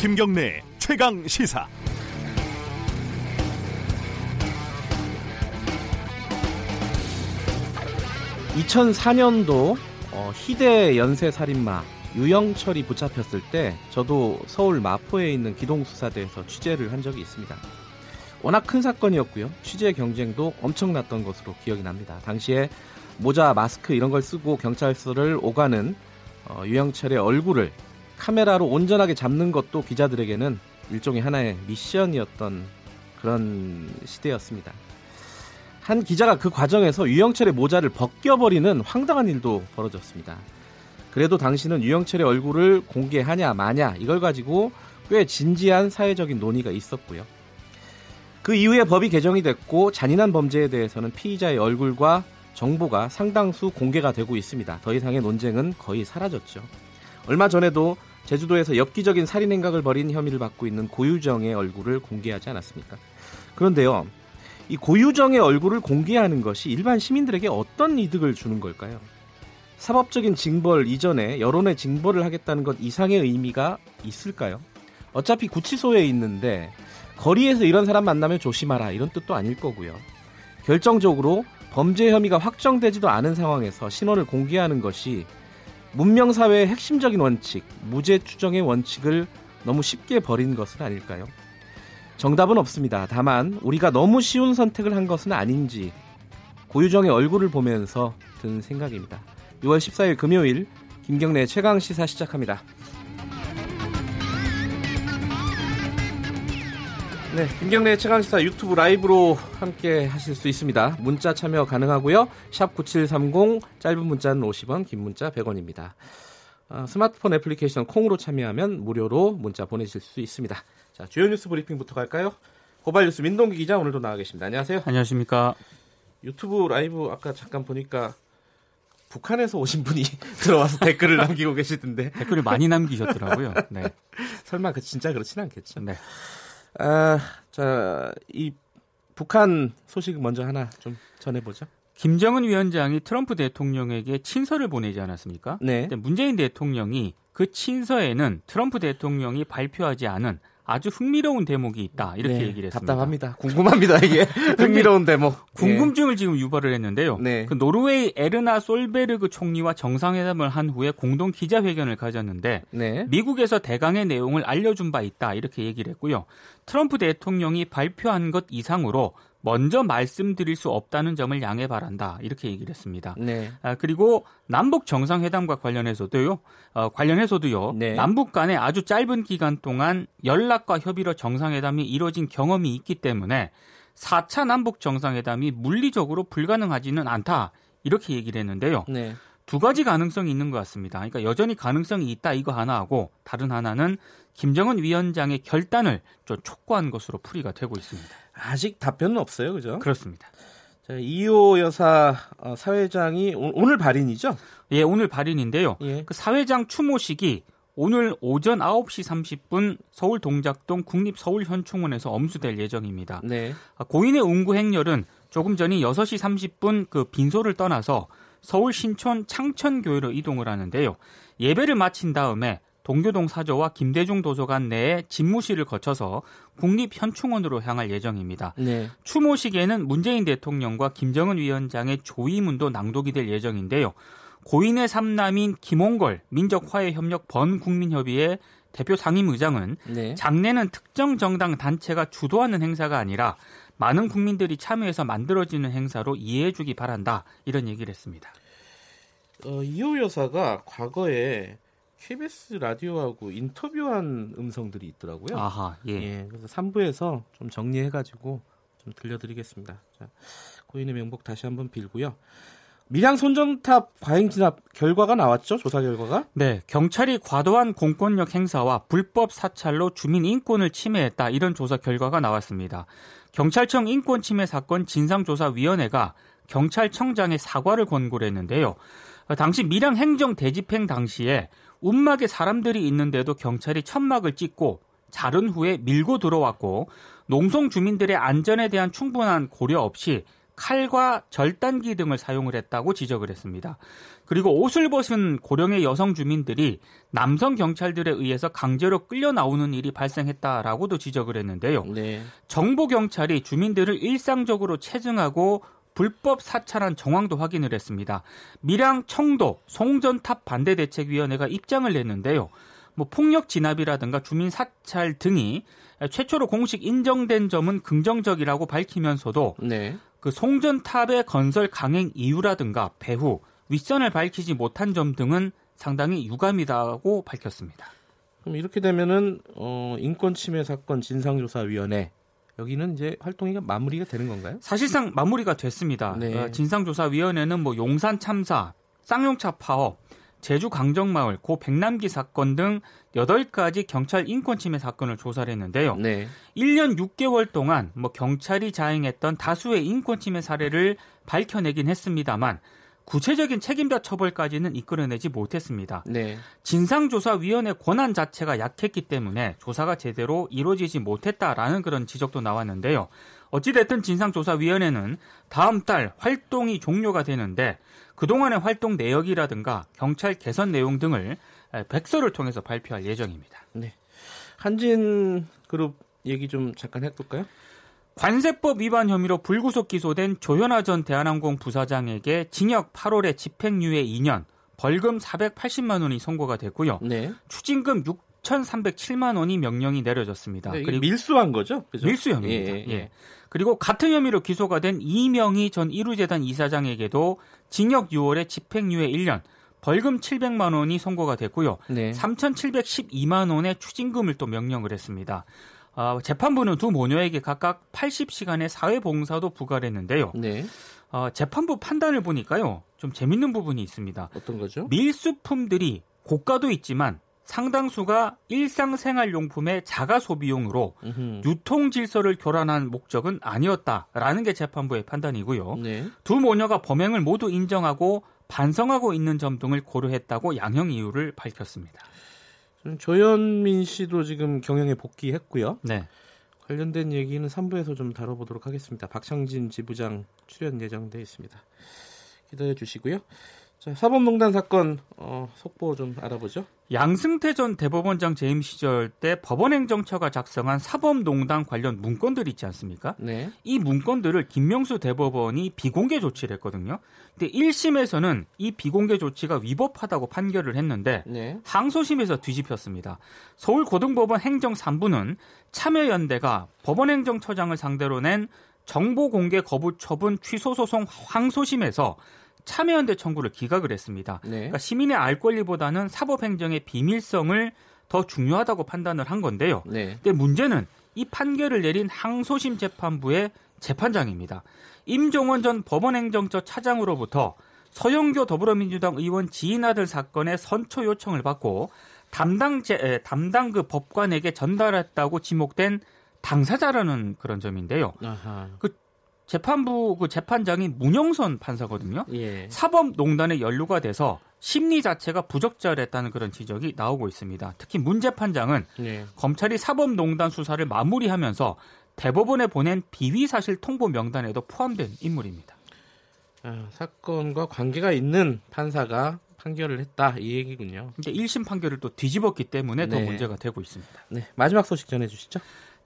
김경래 최강 시사. (2004년도) 어, 희대 연쇄 살인마 유영철이 붙잡혔을 때 저도 서울 마포에 있는 기동수사대에서 취재를 한 적이 있습니다. 워낙 큰 사건이었고요. 취재 경쟁도 엄청났던 것으로 기억이 납니다. 당시에 모자, 마스크 이런 걸 쓰고 경찰서를 오가는 어, 유영철의 얼굴을 카메라로 온전하게 잡는 것도 기자들에게는 일종의 하나의 미션이었던 그런 시대였습니다. 한 기자가 그 과정에서 유영철의 모자를 벗겨버리는 황당한 일도 벌어졌습니다. 그래도 당신은 유영철의 얼굴을 공개하냐 마냐 이걸 가지고 꽤 진지한 사회적인 논의가 있었고요. 그 이후에 법이 개정이 됐고 잔인한 범죄에 대해서는 피의자의 얼굴과 정보가 상당수 공개가 되고 있습니다. 더 이상의 논쟁은 거의 사라졌죠. 얼마 전에도 제주도에서 엽기적인 살인 행각을 벌인 혐의를 받고 있는 고유정의 얼굴을 공개하지 않았습니까? 그런데요. 이 고유정의 얼굴을 공개하는 것이 일반 시민들에게 어떤 이득을 주는 걸까요? 사법적인 징벌 이전에 여론의 징벌을 하겠다는 것 이상의 의미가 있을까요? 어차피 구치소에 있는데 거리에서 이런 사람 만나면 조심하라 이런 뜻도 아닐 거고요. 결정적으로 범죄 혐의가 확정되지도 않은 상황에서 신원을 공개하는 것이 문명 사회의 핵심적인 원칙, 무죄 추정의 원칙을 너무 쉽게 버린 것은 아닐까요? 정답은 없습니다. 다만 우리가 너무 쉬운 선택을 한 것은 아닌지 고유정의 얼굴을 보면서 든 생각입니다. 6월 14일 금요일 김경래 최강 시사 시작합니다. 네, 김경래 최강시사 유튜브 라이브로 함께 하실 수 있습니다. 문자 참여 가능하고요. 샵 9730 짧은 문자는 50원, 긴 문자 100원입니다. 어, 스마트폰 애플리케이션 콩으로 참여하면 무료로 문자 보내실 수 있습니다. 자, 주요 뉴스 브리핑부터 갈까요? 고발 뉴스 민동기 기자 오늘도 나와 계십니다. 안녕하세요. 안녕하십니까. 유튜브 라이브 아까 잠깐 보니까 북한에서 오신 분이 들어와서 댓글을 남기고 계시던데 댓글을 많이 남기셨더라고요. 네. 설마 그 진짜 그렇진 않겠죠. 네. 아, 자, 이 북한 소식 먼저 하나 좀 전해보죠. 김정은 위원장이 트럼프 대통령에게 친서를 보내지 않았습니까? 네. 문재인 대통령이 그 친서에는 트럼프 대통령이 발표하지 않은 아주 흥미로운 대목이 있다 이렇게 네, 얘기를 했습니다. 답답합니다. 궁금합니다 이게 흥미로운 대목. 궁금증을 네. 지금 유발을 했는데요. 네. 그 노르웨이 에르나 솔베르그 총리와 정상회담을 한 후에 공동 기자회견을 가졌는데 네. 미국에서 대강의 내용을 알려준 바 있다 이렇게 얘기를 했고요. 트럼프 대통령이 발표한 것 이상으로 먼저 말씀드릴 수 없다는 점을 양해 바란다 이렇게 얘기를 했습니다. 네. 아, 그리고 남북 정상회담과 관련해서도요. 어, 관련해서도요. 네. 남북 간에 아주 짧은 기간 동안 연락과 협의로 정상회담이 이뤄진 경험이 있기 때문에 4차 남북 정상회담이 물리적으로 불가능하지는 않다 이렇게 얘기를 했는데요. 네. 두 가지 가능성이 있는 것 같습니다. 그러니까 여전히 가능성이 있다 이거 하나 하고 다른 하나는 김정은 위원장의 결단을 좀 촉구한 것으로 풀이가 되고 있습니다. 아직 답변은 없어요, 그죠? 그렇습니다. 자, 이호 여사 어, 사회장이 오, 늘 발인이죠? 예, 오늘 발인인데요. 예. 그 사회장 추모식이 오늘 오전 9시 30분 서울 동작동 국립서울현충원에서 엄수될 예정입니다. 네. 아, 고인의 운구 행렬은 조금 전인 6시 30분 그 빈소를 떠나서 서울 신촌 창천교회로 이동을 하는데요. 예배를 마친 다음에 동교동 사저와 김대중 도서관 내에 집무실을 거쳐서 국립현충원으로 향할 예정입니다. 네. 추모식에는 문재인 대통령과 김정은 위원장의 조의문도 낭독이 될 예정인데요. 고인의 삼남인 김홍걸 민족화해협력 번국민협의회 대표 상임의장은 네. 장례는 특정 정당 단체가 주도하는 행사가 아니라 많은 국민들이 참여해서 만들어지는 행사로 이해해주기 바란다 이런 얘기를 했습니다. 어, 이호 여사가 과거에 KBS 라디오하고 인터뷰한 음성들이 있더라고요. 아하, 예. 예 그래서 3부에서 좀 정리해가지고 좀 들려드리겠습니다. 자, 고인의 명복 다시 한번 빌고요. 밀양 손전탑 과잉 진압 결과가 나왔죠? 조사 결과가? 네, 경찰이 과도한 공권력 행사와 불법 사찰로 주민 인권을 침해했다 이런 조사 결과가 나왔습니다. 경찰청 인권 침해 사건 진상조사위원회가 경찰청장의 사과를 권고를 했는데요. 당시 밀양 행정 대집행 당시에 움막에 사람들이 있는데도 경찰이 천막을 찍고 자른 후에 밀고 들어왔고 농성 주민들의 안전에 대한 충분한 고려 없이 칼과 절단기 등을 사용을 했다고 지적을 했습니다. 그리고 옷을 벗은 고령의 여성 주민들이 남성 경찰들에 의해서 강제로 끌려 나오는 일이 발생했다라고도 지적을 했는데요. 네. 정보 경찰이 주민들을 일상적으로 체증하고 불법 사찰한 정황도 확인을 했습니다. 밀양 청도 송전탑 반대 대책위원회가 입장을 냈는데요. 뭐 폭력 진압이라든가 주민 사찰 등이 최초로 공식 인정된 점은 긍정적이라고 밝히면서도 네. 그 송전탑의 건설 강행 이유라든가 배후 윗선을 밝히지 못한 점 등은 상당히 유감이다고 밝혔습니다. 그럼 이렇게 되면은 어, 인권 침해 사건 진상조사위원회 여기는 이제 활동이 마무리가 되는 건가요? 사실상 마무리가 됐습니다. 네. 어, 진상조사위원회는 뭐 용산 참사, 쌍용차 파업, 제주 강정마을, 고 백남기 사건 등 8가지 경찰 인권 침해 사건을 조사를 했는데요. 네. 1년 6개월 동안 뭐 경찰이 자행했던 다수의 인권 침해 사례를 밝혀내긴 했습니다만 구체적인 책임자 처벌까지는 이끌어내지 못했습니다. 네. 진상조사위원회 권한 자체가 약했기 때문에 조사가 제대로 이루어지지 못했다라는 그런 지적도 나왔는데요. 어찌됐든 진상조사위원회는 다음 달 활동이 종료가 되는데 그동안의 활동 내역이라든가 경찰 개선 내용 등을 백서를 통해서 발표할 예정입니다. 네. 한진 그룹 얘기 좀 잠깐 해볼까요? 관세법 위반 혐의로 불구속 기소된 조현아 전 대한항공 부사장에게 징역 8월에 집행유예 2년, 벌금 480만 원이 선고가 됐고요. 네. 추징금 6,307만 원이 명령이 내려졌습니다. 네, 그리고 밀수한 거죠? 그죠? 밀수 혐의입니다. 예, 예. 예. 그리고 같은 혐의로 기소가 된 이명희 전 이루재단 이사장에게도 징역 6월에 집행유예 1년, 벌금 700만 원이 선고가 됐고요. 네. 3,712만 원의 추징금을 또 명령을 했습니다. 어, 재판부는 두 모녀에게 각각 80시간의 사회봉사도 부과를 했는데요. 네. 어, 재판부 판단을 보니까요. 좀 재밌는 부분이 있습니다. 어떤 거죠? 밀수품들이 고가도 있지만 상당수가 일상생활용품의 자가 소비용으로 으흠. 유통 질서를 교란한 목적은 아니었다라는 게 재판부의 판단이고요. 네. 두 모녀가 범행을 모두 인정하고 반성하고 있는 점 등을 고려했다고 양형 이유를 밝혔습니다. 조현민 씨도 지금 경영에 복귀했고요. 네. 관련된 얘기는 3부에서 좀 다뤄보도록 하겠습니다. 박창진 지부장 출연 예정돼 있습니다. 기다려 주시고요. 자, 사법농단 사건 어, 속보 좀 알아보죠. 양승태 전 대법원장 재임 시절 때 법원행정처가 작성한 사법농단 관련 문건들 있지 않습니까? 네. 이 문건들을 김명수 대법원이 비공개 조치를 했거든요. 근데 1심에서는 이 비공개 조치가 위법하다고 판결을 했는데 네. 항소심에서 뒤집혔습니다. 서울고등법원 행정 3부는 참여연대가 법원행정처장을 상대로 낸 정보공개 거부 처분 취소 소송 항소심에서 참여연대 청구를 기각을 했습니다. 네. 그러니까 시민의 알 권리보다는 사법행정의 비밀성을 더 중요하다고 판단을 한 건데요. 네. 근데 문제는 이 판결을 내린 항소심 재판부의 재판장입니다. 임종원 전 법원행정처 차장으로부터 서영교 더불어민주당 의원 지인 아들 사건의 선처 요청을 받고 담당 제, 담당 그 법관에게 전달했다고 지목된 당사자라는 그런 점인데요. 아하. 그 재판부 그 재판장이 문영선 판사거든요. 예. 사법농단에 연루가 돼서 심리 자체가 부적절했다는 그런 지적이 나오고 있습니다. 특히 문 재판장은 예. 검찰이 사법농단 수사를 마무리하면서 대법원에 보낸 비위 사실 통보 명단에도 포함된 인물입니다. 아, 사건과 관계가 있는 판사가 판결을 했다 이 얘기군요. 이제 1심 판결을 또 뒤집었기 때문에 네. 더 문제가 되고 있습니다. 네, 마지막 소식 전해 주시죠.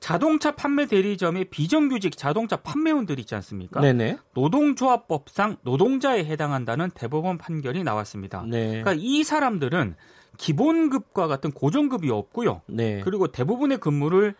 자동차 판매 대리점의 비정규직 자동차 판매원들 있지 않습니까? 네네. 노동조합법상 노동자에 해당한다는 대법원 판결이 나왔습니다. 네. 그러니까 이 사람들은 기본급과 같은 고정급이 없고요. 네. 그리고 대부분의 근무를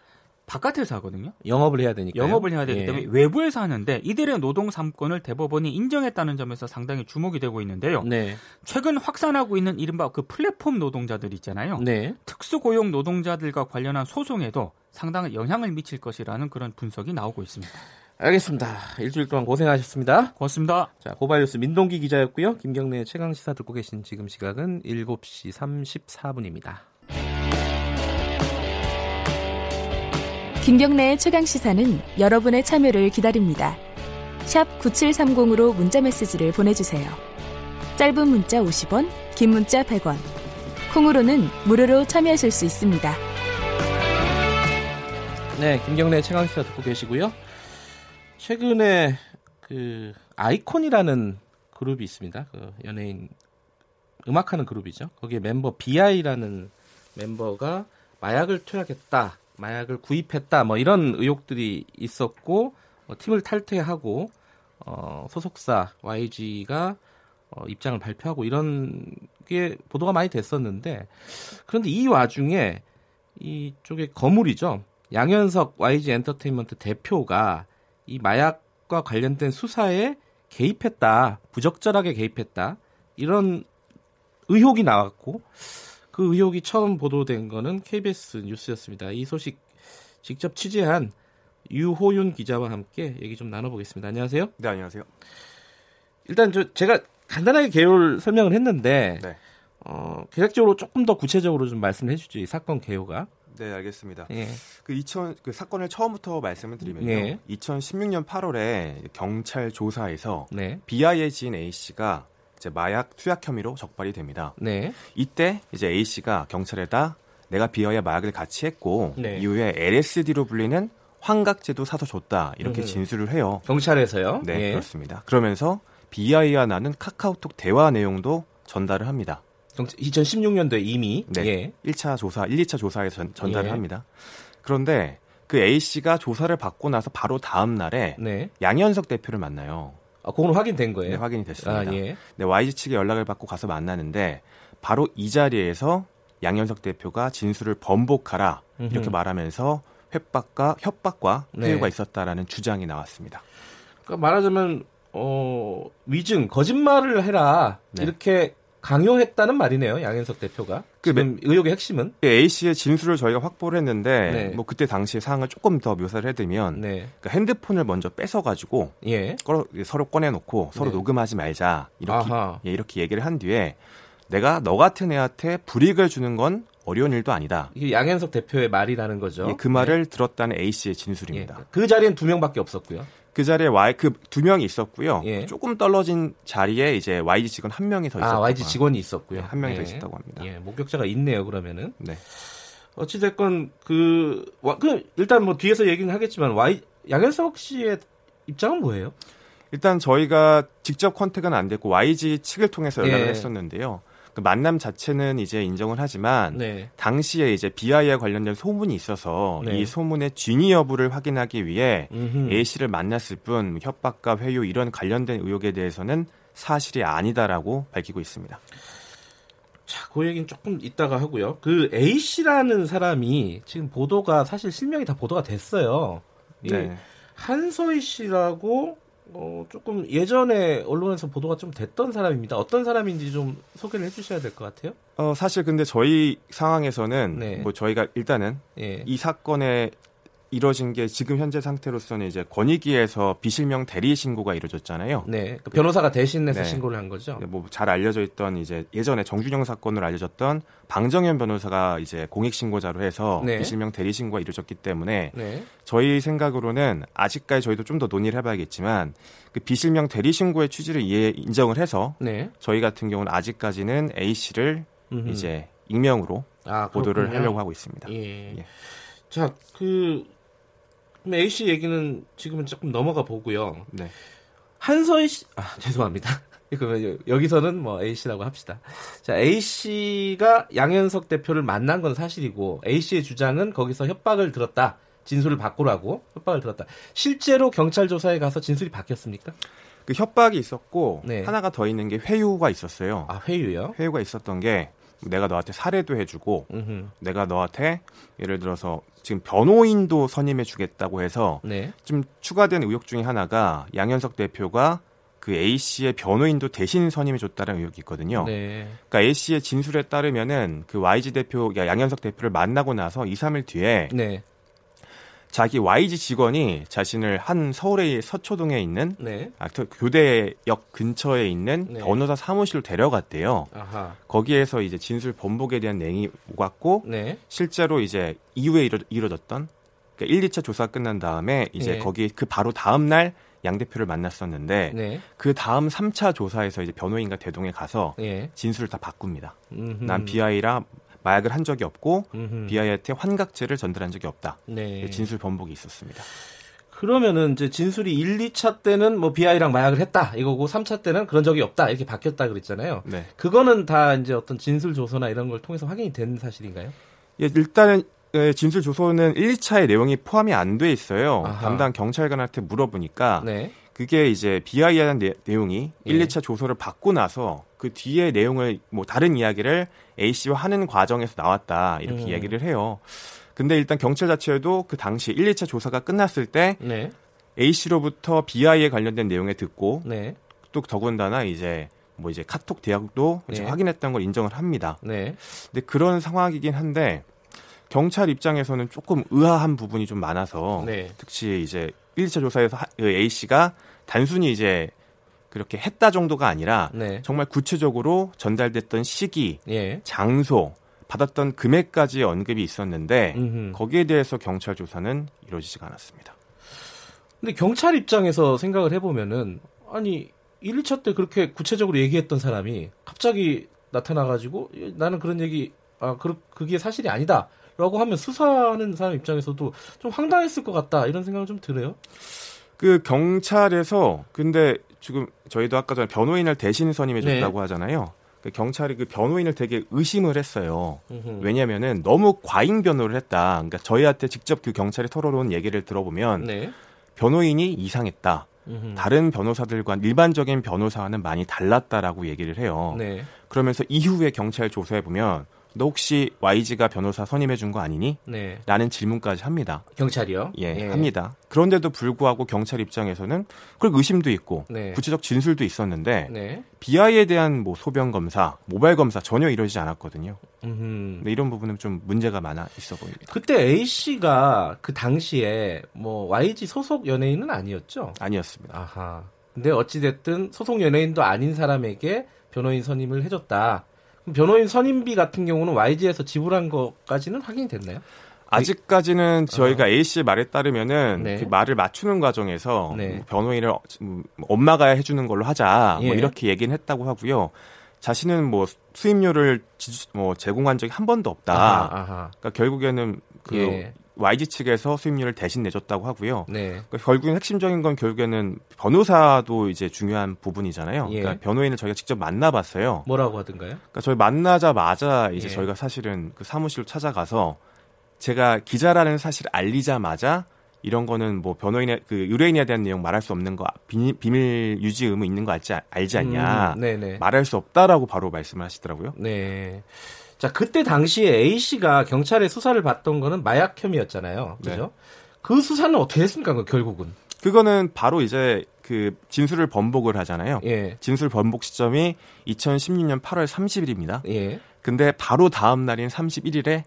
바깥에서 하거든요. 영업을 해야 되니까. 영업을 해야 되기 예. 때문에 외부에서 하는데 이들의 노동 3권을 대법원이 인정했다는 점에서 상당히 주목이 되고 있는데요. 네. 최근 확산하고 있는 이른바 그 플랫폼 노동자들 있잖아요. 네. 특수고용 노동자들과 관련한 소송에도 상당한 영향을 미칠 것이라는 그런 분석이 나오고 있습니다. 알겠습니다. 일주일 동안 고생하셨습니다. 고맙습니다. 자, 고발뉴스 민동기 기자였고요. 김경래 최강 시사 듣고 계신 지금 시각은 7시 34분입니다. 김경래의 최강 시사는 여러분의 참여를 기다립니다. 9730으로 문자 메시지를 보내주세요. 짧은 문자 50원, 긴 문자 100원. 콩으로는 무료로 참여하실 수 있습니다. 네, 김경래 최강 시사 듣고 계시고요. 최근에 그 아이콘이라는 그룹이 있습니다. 그 연예인 음악하는 그룹이죠. 거기에 멤버 BI라는 멤버가 마약을 투약했다, 마약을 구입했다, 뭐 이런 의혹들이 있었고 어, 팀을 탈퇴하고 어, 소속사 YG가 어, 입장을 발표하고 이런 게 보도가 많이 됐었는데 그런데 이 와중에 이쪽에 거물이죠. 양현석 YG 엔터테인먼트 대표가 이 마약과 관련된 수사에 개입했다, 부적절하게 개입했다 이런 의혹이 나왔고 그 의혹이 처음 보도된 거는 KBS 뉴스였습니다. 이 소식 직접 취재한 유호윤 기자와 함께 얘기 좀 나눠보겠습니다. 안녕하세요. 네, 안녕하세요. 일단 저 제가 간단하게 개요를 설명을 했는데 네. 어, 계략적으로 조금 더 구체적으로 좀 말씀해 주죠. 이 사건 개요가. 네, 알겠습니다. 예. 그 2000, 그 사건을 처음부터 말씀을 드리면요. 네. 2016년 8월에 경찰 조사에서 네. 비아의 지인 A 씨가 이제 마약 투약 혐의로 적발이 됩니다. 네. 이때 이제 A 씨가 경찰에다 내가 비아의 마약을 같이 했고 네. 이후에 LSD로 불리는 환각제도 사서 줬다 이렇게 음. 진술을 해요. 경찰에서요. 네, 예. 그렇습니다. 그러면서 비아이와 나는 카카오톡 대화 내용도 전달을 합니다. 경찰 2016년도에 이미 네. 예. 1차 조사, 1, 2차 조사에서 전, 전달을 예. 합니다. 그런데 그 A 씨가 조사를 받고 나서 바로 다음 날에 네. 양현석 대표를 만나요. 아, 그건 확인된 거예요. 네, 확인이 됐습니다. 아, 예. 네, YG 측에 연락을 받고 가서 만나는데 바로 이 자리에서 양현석 대표가 진술을 번복하라 이렇게 음흠. 말하면서 협박과 협박과 네. 회유가 있었다라는 주장이 나왔습니다. 그러니까 말하자면 어, 위증, 거짓말을 해라. 네. 이렇게 강요했다는 말이네요. 양현석 대표가. 그 지금 의혹의 핵심은 A 씨의 진술을 저희가 확보를 했는데 네. 뭐 그때 당시 상황을 조금 더 묘사를 해드리면 네. 그 핸드폰을 먼저 뺏어 가지고 예. 꺼- 서로 꺼내놓고 서로 네. 녹음하지 말자 이렇게. 예, 이렇게 얘기를 한 뒤에 내가 너 같은 애한테 불이익을 주는 건 어려운 일도 아니다. 이게 양현석 대표의 말이라는 거죠. 예, 그 말을 들었다는 A 씨의 진술입니다. 예. 그 자리엔 두 명밖에 없었고요. 그 자리에 Y 그 두 명이 있었고요. 예. 조금 떨어진 자리에 이제 YG 직원 한 명이 더 있었고 아, YG 직원이 있었고요. 네, 한 명이 예. 더 있었다고 합니다. 예, 목격자가 있네요. 그러면은 네. 어찌 됐건 그, 와, 그 일단 뭐 뒤에서 얘기는 하겠지만 Y 양현석 씨의 입장은 뭐예요? 일단 저희가 직접 contact은 안 됐고 YG 측을 통해서 연락을 예. 했었는데요. 그 만남 자체는 이제 인정을 하지만 네. 당시에 이제 비아이와 관련된 소문이 있어서 네. 이 소문의 진위 여부를 확인하기 위해 음흠. A 씨를 만났을 뿐 협박과 회유 이런 관련된 의혹에 대해서는 사실이 아니다라고 밝히고 있습니다. 자, 그 얘기는 조금 이따가 하고요. 그 A 씨라는 사람이 지금 보도가 사실 실명이 다 보도가 됐어요. 이 네. 한서희 씨라고 어, 조금 예전에 언론에서 보도가 좀 됐던 사람입니다. 어떤 사람인지 좀 소개를 해주셔야 될 것 같아요. 어, 사실 근데 저희 상황에서는 네. 뭐 저희가 일단은 예. 이 사건에 이뤄진 게 지금 현재 상태로서는 이제 권익위에서 비실명 대리 신고가 이루어졌잖아요. 네, 그 변호사가 대신해서 네. 신고를 한 거죠. 뭐 잘 알려져 있던 이제 예전에 정준영 사건으로 알려졌던 방정현 변호사가 이제 공익 신고자로 해서 네. 비실명 대리 신고가 이루어졌기 때문에 네, 저희 생각으로는 아직까지 저희도 좀 더 논의를 해봐야겠지만 그 비실명 대리 신고의 취지를 이해 인정을 해서 네. 저희 같은 경우는 아직까지는 A 씨를 음흠. 이제 익명으로 아, 보도를. 하려고 하고 있습니다. 예. 예. 자, 그 그럼 A 씨 얘기는 지금은 조금 넘어가 보고요. 네. 한서희 씨, 아 죄송합니다. 그러면 여기서는 뭐 A 씨라고 합시다. 자, A 씨가 양현석 대표를 만난 건 사실이고 A 씨의 주장은 거기서 협박을 들었다. 진술을 바꾸라고 협박을 들었다. 실제로 경찰 조사에 가서 진술이 바뀌었습니까? 그 협박이 있었고 네. 하나가 더 있는 게 회유가 있었어요. 아, 회유요? 회유가 있었던 게 내가 너한테 사례도 해주고 음흠. 내가 너한테 예를 들어서 지금 변호인도 선임해 주겠다고 해서 네. 좀 추가된 의혹 중에 하나가 양현석 대표가 그 A 씨의 변호인도 대신 선임해 줬다는 의혹이 있거든요. 네. 그러니까 A 씨의 진술에 따르면은 그 YG 대표, 야, 양현석 대표를 만나고 나서 2, 3일 뒤에 네. 자기 YG 직원이 자신을 한 서울의 서초동에 있는 네. 아, 그 교대역 근처에 있는 네. 변호사 사무실로 데려갔대요. 아하. 거기에서 이제 진술 번복에 대한 내용이 오갔고 네. 실제로 이제 이후에 이뤄, 이뤄졌던 그러니까 1, 2차 조사 끝난 다음에 이제 네. 거기 그 바로 다음 날 양 대표를 만났었는데 네. 그 다음 3차 조사에서 이제 변호인과 대동에 가서 예. 진술을 다 바꿉니다. 음흠. 난 비아이라 마약을 한 적이 없고 음흠. 비아이한테 환각제를 전달한 적이 없다. 네. 진술 번복이 있었습니다. 그러면은 이제 진술이 1, 2차 때는 뭐 BI랑 마약을 했다 이거고 3차 때는 그런 적이 없다 이렇게 바뀌었다 그랬잖아요. 네. 그거는 다 이제 어떤 진술 조서나 이런 걸 통해서 확인이 된 사실인가요? 예, 일단은 예, 진술 조서는 1, 2차의 내용이 포함이 안 돼 있어요. 아하. 담당 경찰관한테 물어보니까 네. 그게 이제 내, 내용이 예. 1, 2차 조서를 받고 나서 그 뒤에 내용을 뭐 다른 이야기를 A 씨와 하는 과정에서 나왔다 이렇게 음. 이야기를 해요. 근데 일단 경찰 자체도 그 당시 1, 2차 조사가 끝났을 때 네. A 씨로부터 BI에 관련된 내용을 듣고 네. 또 더군다나 이제 뭐 이제 카톡 대학도 이제 네. 확인했던 걸 인정을 합니다. 네. 근데 그런 상황이긴 한데 경찰 입장에서는 조금 의아한 부분이 좀 많아서 네. 특히 이제 1차 조사에서 하- 그 A 씨가 단순히 이제 그렇게 했다 정도가 아니라 네. 정말 구체적으로 전달됐던 시기, 예. 장소, 받았던 금액까지 언급이 있었는데 음흠. 거기에 대해서 경찰 조사는 이루어지지가 않았습니다. 근데 경찰 입장에서 생각을 해보면은 아니 1, 2차 때 그렇게 구체적으로 얘기했던 사람이 갑자기 나타나가지고 나는 그런 얘기 아 그, 그게 사실이 아니다 라고 하면 수사하는 사람 입장에서도 좀 황당했을 것 같다 이런 생각을 좀 들어요. 그 경찰에서 근데 지금 저희도 아까 전에 변호인을 대신 선임해 줬다고 네. 하잖아요. 그 경찰이 그 변호인을 되게 의심을 했어요. 왜냐면은 너무 과잉 변호를 했다. 그러니까 저희한테 직접 그 경찰이 털어놓은 얘기를 들어보면 네. 변호인이 이상했다. 다른 변호사들과 일반적인 변호사와는 많이 달랐다라고 얘기를 해요. 네. 그러면서 이후에 경찰 조사해 보면 너 혹시 YG가 변호사 선임해 준 거 아니니? 네. 라는 질문까지 합니다. 경찰이요. 예, 합니다. 그런데도 불구하고 경찰 입장에서는 그걸 의심도 있고 네. 구체적 진술도 있었는데 네. BI에 대한 뭐 소변 검사, 모발 검사 전혀 이루어지지 않았거든요. 근데 이런 부분은 좀 문제가 많아 있어 보입니다. 그때 A 씨가 그 당시에 뭐 YG 소속 연예인은 아니었죠. 아니었습니다. 아하. 근데 어찌 됐든 소속 연예인도 아닌 사람에게 변호인 선임을 해줬다. 변호인 선임비 같은 경우는 YG에서 지불한 것까지는 확인이 됐나요? 아직까지는 저희가 A 씨의 말에 따르면은 네. 그 말을 맞추는 과정에서 네. 뭐 변호인을 어- 음, 엄마가 해주는 걸로 하자 예. 뭐 이렇게 얘기는 했다고 하고요. 자신은 뭐 수임료를 지- 뭐 제공한 적이 한 번도 없다. 아하, 아하. 그러니까 결국에는 그 예. YG 측에서 수임료를 대신 내줬다고 하고요. 네. 그러니까 결국엔 핵심적인 건 결국에는 변호사도 이제 중요한 부분이잖아요. 예. 그러니까 변호인을 저희가 직접 만나봤어요. 뭐라고 하던가요? 그러니까 저희 만나자마자 이제 예. 저희가 사실은 그 사무실로 찾아가서 제가 기자라는 사실을 알리자마자 이런 거는 뭐 변호인의 그 의뢰인에 대한 내용 말할 수 없는 거 비밀, 유지 의무 있는 거 알지 알지 않냐 음, 네네. 말할 수 없다라고 바로 말씀을 하시더라고요. 네. 자, 그때 당시에 A 씨가 경찰의 수사를 받던 거는 마약 혐의였잖아요. 그죠? 네. 그 수사는 어떻게 했습니까, 그 결국은? 그거는 바로 이제 그 진술을 번복을 하잖아요. 예. 진술 번복 시점이 2016년 8월 30일입니다. 예. 근데 바로 다음 날인 31일에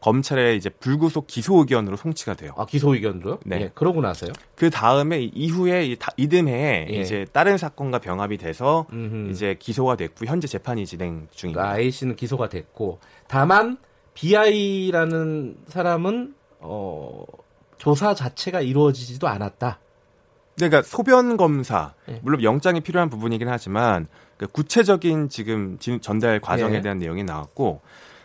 검찰에 이제 불구속 기소 의견으로 송치가 돼요. 아, 기소 의견으로? 네. 예. 그러고 나서요? 그 다음에 이후에 이 다- 이듬해에 예. 이제 다른 사건과 병합이 돼서 음흠. 이제 기소가 됐고 현재 재판이 진행 중입니다. 그러니까 A 씨는 기소가 됐고 다만 BI라는 사람은 어 조사 자체가 이루어지지도 않았다. 그러니까 소변 검사 예. 물론 영장이 필요한 부분이긴 하지만 그 구체적인 지금 진- 전달 과정에 예. 대한 내용이 나왔고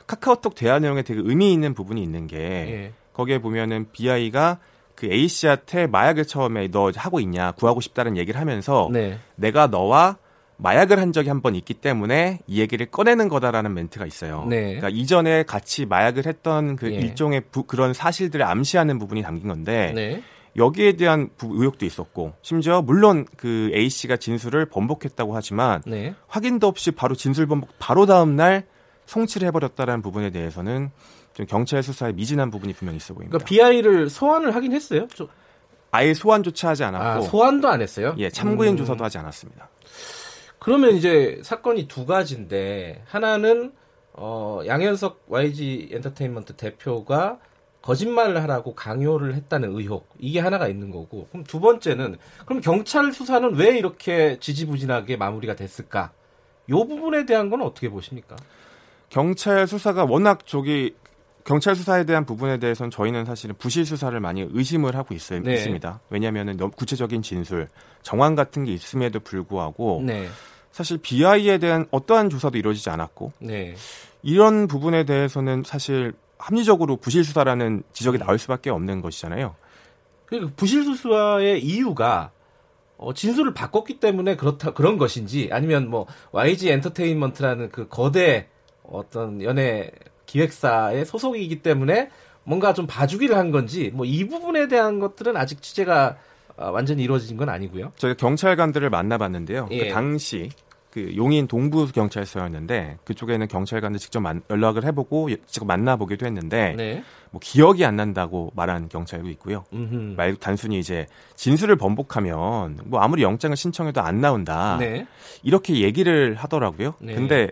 카카오톡 대화 내용에 되게 의미 있는 부분이 있는 게 예. 거기에 보면은 BI가 그 A 씨한테 마약을 처음에 너 하고 있냐 구하고 싶다는 얘기를 하면서 네. 내가 너와 마약을 한 적이 한 번 있기 때문에 이 얘기를 꺼내는 거다라는 멘트가 있어요. 네. 그러니까 이전에 같이 마약을 했던 그 예. 일종의 부- 그런 사실들을 암시하는 부분이 담긴 건데 네. 여기에 대한 부- 의혹도 있었고 심지어 물론 그 A 씨가 진술을 번복했다고 하지만 네. 확인도 없이 바로 진술 번복 바로 다음 날 송치를 해버렸다라는 부분에 대해서는 좀 경찰 수사에 미진한 부분이 분명히 있어 보입니다. 그러니까 BI를 소환을 하긴 했어요. 저- 아예 소환조차 하지 아, 않았고 소환도 안 했어요? 예 참고인 음. 조사도 하지 않았습니다. 그러면 이제 사건이 두 가지인데 하나는 어, 양현석 YG 엔터테인먼트 대표가 거짓말을 하라고 강요를 했다는 의혹 이게 하나가 있는 거고 그럼 두 번째는 그럼 경찰 수사는 왜 이렇게 지지부진하게 마무리가 됐을까? 요 부분에 대한 건 어떻게 보십니까? 경찰 수사가 워낙 저기 경찰 수사에 대한 부분에 대해서는 저희는 사실은 부실 수사를 많이 의심을 하고 있, 네. 습니다 왜냐하면 구체적인 진술, 정황 같은 게 있음에도 불구하고 네, 사실 BI에 대한 어떠한 조사도 이루어지지 않았고 네, 이런 부분에 대해서는 사실 합리적으로 부실 수사라는 지적이 나올 수밖에 없는 것이잖아요. 그 부실 수사의 이유가 어, 진술을 바꿨기 때문에 그렇다 그런 것인지 아니면 뭐 YG 엔터테인먼트라는 그 거대 어떤 연예 기획사의 소속이기 때문에 뭔가 좀 봐주기를 한 건지 뭐 이 부분에 대한 것들은 아직 취재가 아, 완전히 이루어진 건 아니고요. 저희가 경찰관들을 만나봤는데요. 예. 그 당시 그 용인 동부 경찰서였는데 그쪽에는 경찰관들 직접 만- 연락을 해보고 예- 직접 만나보기도 했는데 네. 뭐 기억이 안 난다고 말한 경찰도 있고요. 음흠. 말 단순히 이제 진술을 번복하면 뭐 아무리 영장을 신청해도 안 나온다 네. 이렇게 얘기를 하더라고요. 네. 근데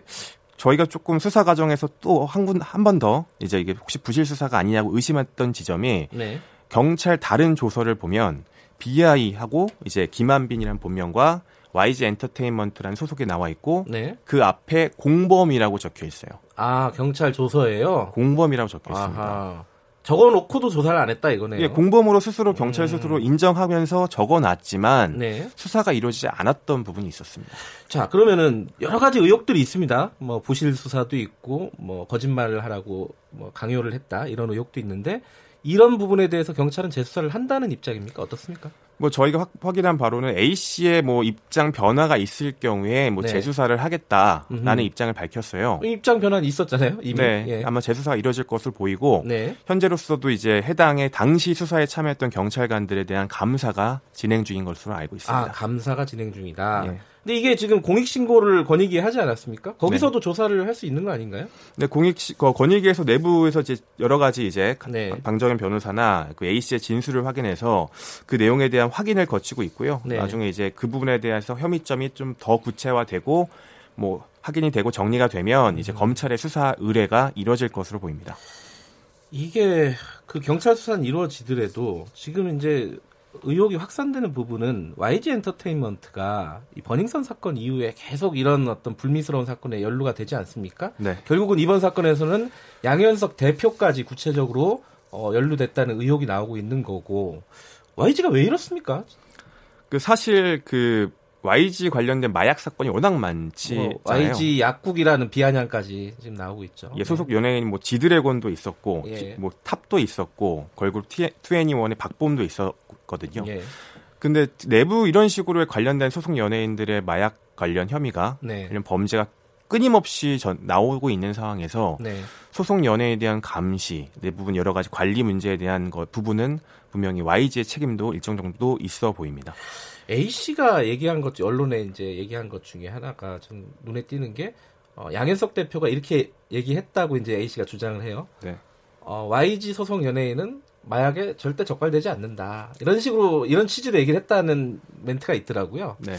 저희가 조금 수사 과정에서 또 한 군 한 번 더 이제 이게 혹시 부실 수사가 아니냐고 의심했던 지점이 네. 경찰 다른 조서를 보면 BI하고 이제 김한빈이라는 본명과 YG 엔터테인먼트라는 소속이 나와 있고 네. 그 앞에 공범이라고 적혀 있어요. 아 경찰 조서예요. 공범이라고 적혀 있습니다. 적어놓고도 조사를 안 했다 이거네요. 이게 공범으로 스스로 경찰 스스로 인정하면서 적어놨지만 네. 수사가 이루어지지 않았던 부분이 있었습니다. 자, 그러면은 여러 가지 의혹들이 있습니다. 뭐 부실 수사도 있고 뭐 거짓말을 하라고 뭐 강요를 했다 이런 의혹도 있는데 이런 부분에 대해서 경찰은 재수사를 한다는 입장입니까? 어떻습니까? 뭐 저희가 확, 확인한 바로는 A 씨의 뭐 입장 변화가 있을 경우에 뭐 네. 재수사를 하겠다라는 음흠. 입장을 밝혔어요. 입장 변화는 있었잖아요. 이미. 네, 예. 아마 재수사가 이루어질 것으로 보이고 네. 현재로서도 이제 해당의 당시 수사에 참여했던 경찰관들에 대한 감사가 진행 중인 것으로 알고 있습니다. 아, 감사가 진행 중이다. 예. 근데 이게 지금 공익 신고를 권익위에 하지 않았습니까? 네. 거기서도 조사를 할 수 있는 거 아닌가요? 근데 공익 권익위에서 내부에서 이제 여러 가지 이제 네. 방정현 변호사나 그 A 씨의 진술을 확인해서 그 내용에 대한 확인을 거치고 있고요. 네. 나중에 이제 그 부분에 대해서 혐의점이 좀 더 구체화되고 뭐 확인이 되고 정리가 되면 음. 이제 검찰의 수사 의뢰가 이뤄질 것으로 보입니다. 이게 그 경찰 수사는 이루어지더라도 지금 이제 의혹이 확산되는 부분은 YG 엔터테인먼트가 이 버닝썬 사건 이후에 계속 이런 어떤 불미스러운 사건에 연루가 되지 않습니까? 네. 결국은 이번 사건에서는 양현석 대표까지 구체적으로 어, 연루됐다는 의혹이 나오고 있는 거고 YG가 왜 이렇습니까? 그 사실 그 YG 관련된 마약 사건이 워낙 많지 뭐. YG 약국이라는 비아냥까지 지금 나오고 있죠. 예, 소속 연예인 뭐 지드래곤도 있었고 예. 티- 뭐 탑도 있었고 걸그룹 투애니원의 박봄도 있었거든요. 예. 근데 내부 이런 식으로 관련된 소속 연예인들의 마약 관련 혐의가 네. 이런 범죄가 끊임없이 전, 나오고 있는 상황에서 네. 소속 연예인에 대한 감시, 내부분 여러 가지 관리 문제에 대한 것 부분은 분명히 YG의 책임도 일정 정도 있어 보입니다. A 씨가 얘기한 것 언론에 이제 얘기한 것 중에 하나가 좀 눈에 띄는 게 어, 양현석 대표가 이렇게 얘기했다고 이제 A 씨가 주장을 해요. 네. 어, YG 소속 연예인은 마약에 절대 적발되지 않는다. 이런 식으로 이런 취지로 얘기를 했다는 멘트가 있더라고요. 네.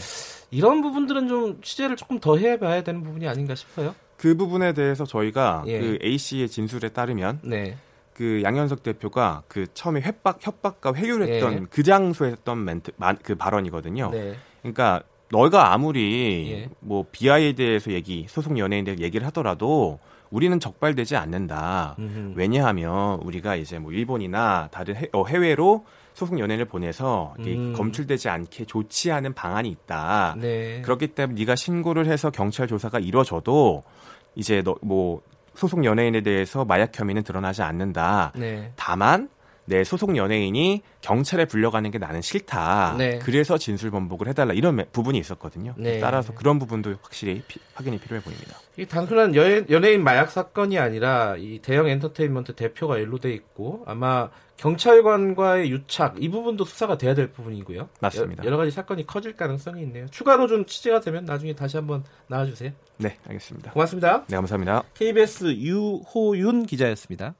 이런 부분들은 좀 취재를 조금 더 해봐야 되는 부분이 아닌가 싶어요. 그 부분에 대해서 저희가 예. 그 A 씨의 진술에 따르면 네. 그 양현석 대표가 그 처음에 협박 협박과 회유했던 예. 그 장소에 했던 멘트 만- 그 발언이거든요. 네. 그러니까 너가 아무리 예. 뭐 비하에 대해서 얘기 소속 연예인에 대해 얘기를 하더라도 우리는 적발되지 않는다. 음흠. 왜냐하면 우리가 이제 뭐 일본이나 다른 해, 외로 소속 연예인을 보내서 이게 음. 검출되지 않게 조치하는 방안이 있다. 네. 그렇기 때문에 네가 신고를 해서 경찰 조사가 이루어져도 이제 너 뭐 소속 연예인에 대해서 마약 혐의는 드러나지 않는다. 네. 다만 내 소속 연예인이 경찰에 불려가는 게 나는 싫다. 네. 그래서 진술 번복을 해달라 이런 매- 부분이 있었거든요. 네. 따라서 그런 부분도 확실히 피- 확인이 필요해 보입니다. 이 단순한 여, 연예인 마약 사건이 아니라 이 대형 엔터테인먼트 대표가 연루돼 있고 아마 경찰관과의 유착 이 부분도 수사가 돼야 될 부분이고요. 맞습니다. 여, 러 가지 사건이 커질 가능성이 있네요. 추가로 좀 취재가 되면 나중에 다시 한번 나와주세요. 네, 알겠습니다. 고맙습니다. 네, 감사합니다. KBS 유호윤 기자였습니다.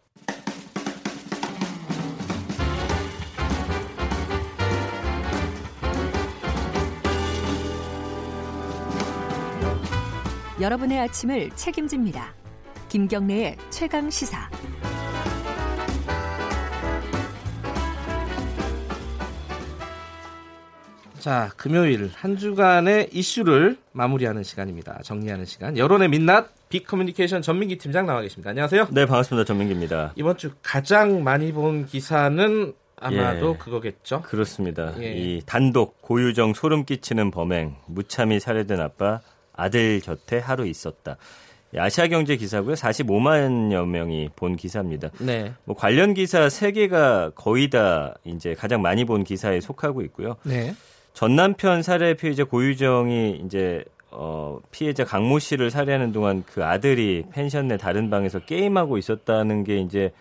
여러분의 아침을 책임집니다. 김경래의 최강 시사. 자, 금요일 한 주간의 이슈를 마무리하는 시간입니다. 정리하는 시간. 여론의 민낯 빅커뮤니케이션 전민기 팀장 나와 계십니다. 안녕하세요. 네, 반갑습니다. 전민기입니다. 이번 주 가장 많이 본 기사는 아마도 예. 그거겠죠. 그렇습니다. 예. 이 단독 고유정 소름 끼치는 범행, 무참히 살해된 아빠 아들 곁에 하루 있었다. 아시아 경제 기사고요. 45만여 명이 본 기사입니다. 네. 뭐 관련 기사 3개가 거의 다 이제 가장 많이 본 기사에 속하고 있고요. 네. 전 남편 살해 피해자 고유정이 이제 어 피해자 강모 씨를 살해하는 동안 그 아들이 펜션 내 다른 방에서 게임하고 있었다는 게 이제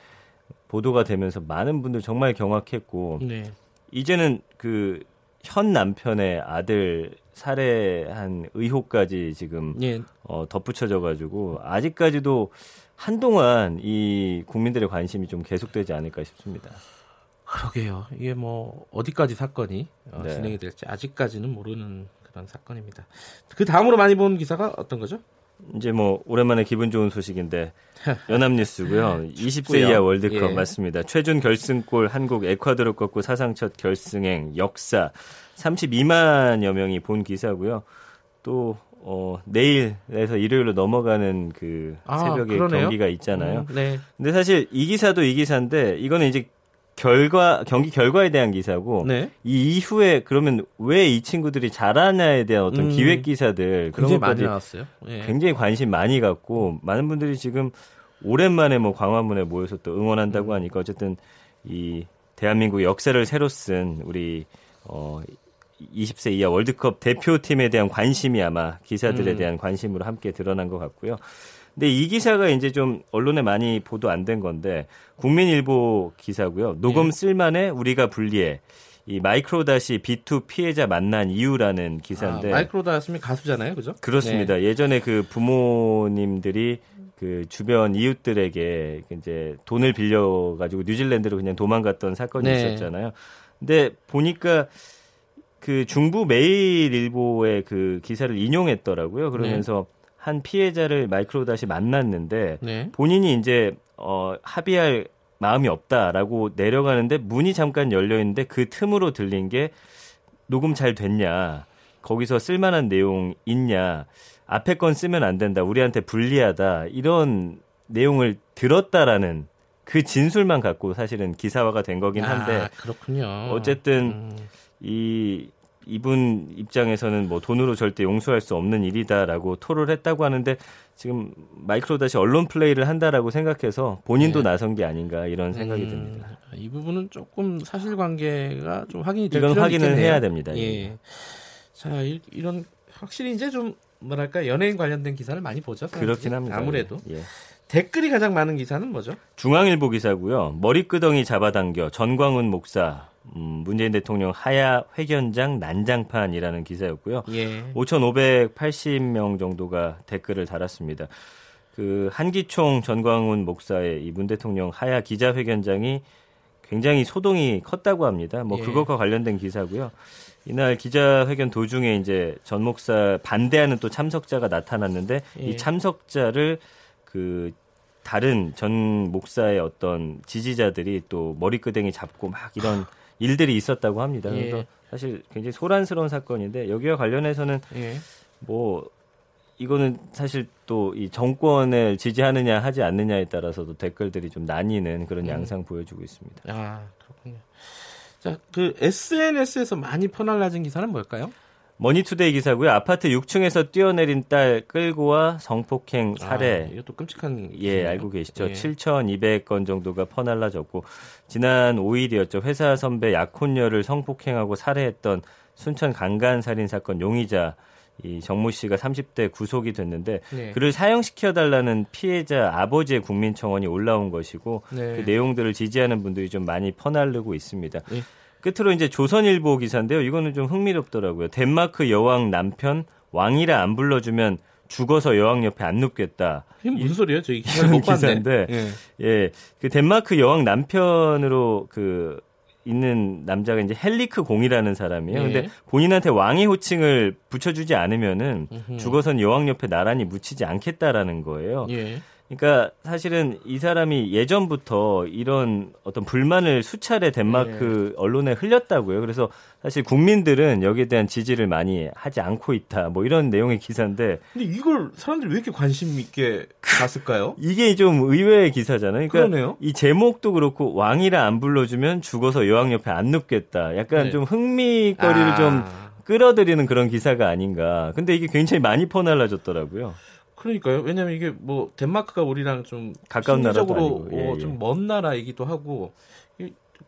보도가 되면서 많은 분들 정말 경악했고 네. 이제는 그 현 남편의 아들 살해한 의혹까지 지금 예. 어, 덧붙여져 가지고 아직까지도 한동안 이 국민들의 관심이 좀 계속되지 않을까 싶습니다. 그러게요. 이게 뭐 어디까지 사건이 어, 네. 진행이 될지 아직까지는 모르는 그런 사건입니다. 그 다음으로 많이 본 기사가 어떤 거죠? 이제 뭐 오랜만에 기분 좋은 소식인데 연합뉴스고요. 20세 이하 월드컵 예. 맞습니다. 최준 결승골 한국 에콰도르 꺾고 사상 첫 결승행 역사 32만여 명이 본 기사고요. 또 어, 내일에서 일요일로 넘어가는 그 아, 새벽에 그러네요. 경기가 있잖아요. 음, 네. 근데 사실 이 기사도 이 기사인데 이거는 이제 결과 경기 결과에 대한 기사고 네. 이 이후에 그러면 왜 이 친구들이 잘하냐에 대한 어떤 음. 기획 기사들 그런 많이 것까지 나왔어요. 예. 굉장히 관심 많이 갖고 많은 분들이 지금 오랜만에 뭐 광화문에 모여서 또 응원한다고 음. 하니까 어쨌든 이 대한민국 역사를 새로 쓴 우리 어 20세 이하 월드컵 대표팀에 대한 관심이 아마 기사들에 음. 대한 관심으로 함께 드러난 것 같고요. 근데 이 기사가 이제 좀 언론에 많이 보도 안 된 건데 국민일보 기사고요. 녹음 예. 쓸만해 우리가 불리해 이 마이크로다시 B2 피해자 만난 이유라는 기사인데 아, 마이크로다스미 가수잖아요, 그죠? 그렇습니다. 네. 예전에 그 부모님들이 그 주변 이웃들에게 이제 돈을 빌려 가지고 뉴질랜드로 그냥 도망갔던 사건이 네. 있었잖아요. 근데 보니까 그 중부 매일일보의 그 기사를 인용했더라고요. 그러면서 한 피해자를 마이크로 다시 만났는데 네. 본인이 이제 어 합의할 마음이 없다라고 내려가는데 문이 잠깐 열려 있는데 그 틈으로 들린 게 녹음 잘 됐냐? 거기서 쓸만한 내용 있냐? 앞에 건 쓰면 안 된다. 우리한테 불리하다. 이런 내용을 들었다라는 그 진술만 갖고 사실은 기사화가 된 거긴 한데 아, 그렇군요. 어쨌든 음, 이 이분 입장에서는 뭐 돈으로 절대 용서할 수 없는 일이다라고 토를 했다고 하는데 지금 마이크로 다시 언론 플레이를 한다라고 생각해서 본인도 네. 나선 게 아닌가 이런 생각이 음, 듭니다. 이 부분은 조금 사실관계가 좀 확인이 될 이건 확인을 있겠네요. 해야 됩니다. 예. 자, 이, 런 확실히 이제 좀 뭐랄까 연예인 관련된 기사를 많이 보죠. 그렇긴 합니다. 아무래도 예. 댓글이 가장 많은 기사는 뭐죠? 중앙일보 기사고요. 머리끄덩이 잡아당겨 전광훈 목사 음, 문재인 대통령 하야 회견장 난장판이라는 기사였고요. 예. 5,580명 정도가 댓글을 달았습니다. 그 한기총 전광훈 목사의 이 문 대통령 하야 기자회견장이 굉장히 소동이 컸다고 합니다. 뭐 예. 그것과 관련된 기사고요. 이날 기자회견 도중에 이제 전 목사 반대하는 또 참석자가 나타났는데 예. 이 참석자를 그 다른 전 목사의 어떤 지지자들이 또 머리끄댕이 잡고 막 이런 일들이 있었다고 합니다. 예. 그래서 사실 굉장히 소란스러운 사건인데 여기와 관련해서는 예. 뭐 이거는 사실 또 이 정권을 지지하느냐 하지 않느냐에 따라서도 댓글들이 좀 나뉘는 그런 음. 양상 보여주고 있습니다. 아, 그렇군요. 자, 그 SNS에서 많이 퍼날라진 기사는 뭘까요? 머니투데이 기사고요. 아파트 6층에서 뛰어내린 딸 끌고 와 성폭행 살해. 아, 이것도 끔찍한 예, 기사네요. 알고 계시죠. 예. 7,200건 정도가 퍼날라졌고 지난 5일이었죠. 회사 선배 약혼녀를 성폭행하고 살해했던 순천 강간 살인 사건 용의자 이 정모 씨가 30대 구속이 됐는데 네. 그를 사형시켜 달라는 피해자 아버지의 국민청원이 올라온 것이고 네. 그 내용들을 지지하는 분들이 좀 많이 퍼날르고 있습니다. 예. 끝으로 이제 조선일보 기사인데요. 이거는 좀 흥미롭더라고요. 덴마크 여왕 남편 왕이라 안 불러주면 죽어서 여왕 옆에 안 눕겠다. 이게 무슨 소리예요? 저기 기사를 못. 기사인데 예. 예, 그 덴마크 여왕 남편으로 그 있는 남자가 이제 헬리크 공이라는 사람이에요. 예. 근데 본인한테 왕의 호칭을 붙여주지 않으면은. 죽어선 여왕 옆에 나란히 묻히지 않겠다라는 거예요. 예. 그러니까 사실은 이 사람이 예전부터 이런 어떤 불만을 수차례 덴마크 예. 언론에 흘렸다고요. 그래서 사실 국민들은 여기에 대한 지지를 많이 하지 않고 있다. 뭐 이런 내용의 기사인데 근데 이걸 사람들이 왜 이렇게 관심 있게 봤을까요? 이게 좀 의외의 기사잖아요. 그러니까 그러네요. 이 제목도 그렇고 왕이라 안 불러주면 죽어서 여왕 옆에 안 눕겠다. 약간 네. 좀 흥미거리를 아. 좀 끌어들이는 그런 기사가 아닌가. 근데 이게 굉장히 많이 퍼날라졌더라고요. 그러니까요. 왜냐면 이게 뭐 덴마크가 우리랑 좀 가까운 나라도 심리적으로 아니고. 예, 어, 예. 좀먼 나라이기도 하고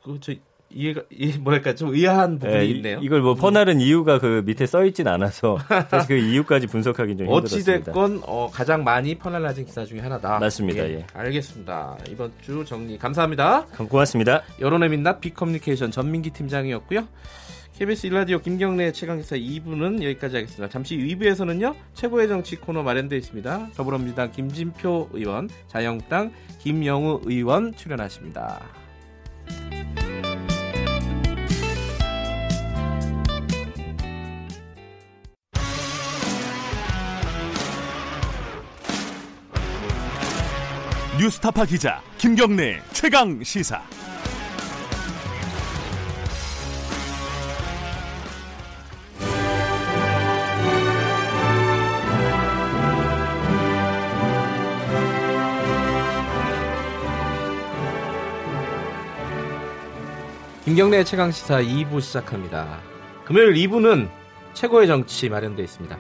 그저 이해가 이 뭐랄까 좀 의아한 부분이 예, 이- 있네요. 이걸 뭐 퍼나른 이유가 그 밑에 써 있진 않아서 사실 그 이유까지 분석하기 좀 어찌 힘들었습니다. 됐건 어, 가장 많이 퍼날라진 기사 중에 하나다. 맞습니다, 예. 알겠습니다. 이번 주 정리 감사합니다. 고맙습니다. 여론의 민낯 빅커뮤니케이션 전민기 팀장이었고요. KBS 일라디오 김경래 최강기사 2부는 여기까지 하겠습니다. 잠시 2부에서는요 최고의 정치 코너 마련되어 있습니다. 더불어민주당 김진표 의원, 자영당 김영우 의원 출연하십니다. 뉴스타파 기자 김경래 최강 시사. 김경래 최강 시사 2부 시작합니다. 금요일 2부는 최고의 정치 마련되어 있습니다.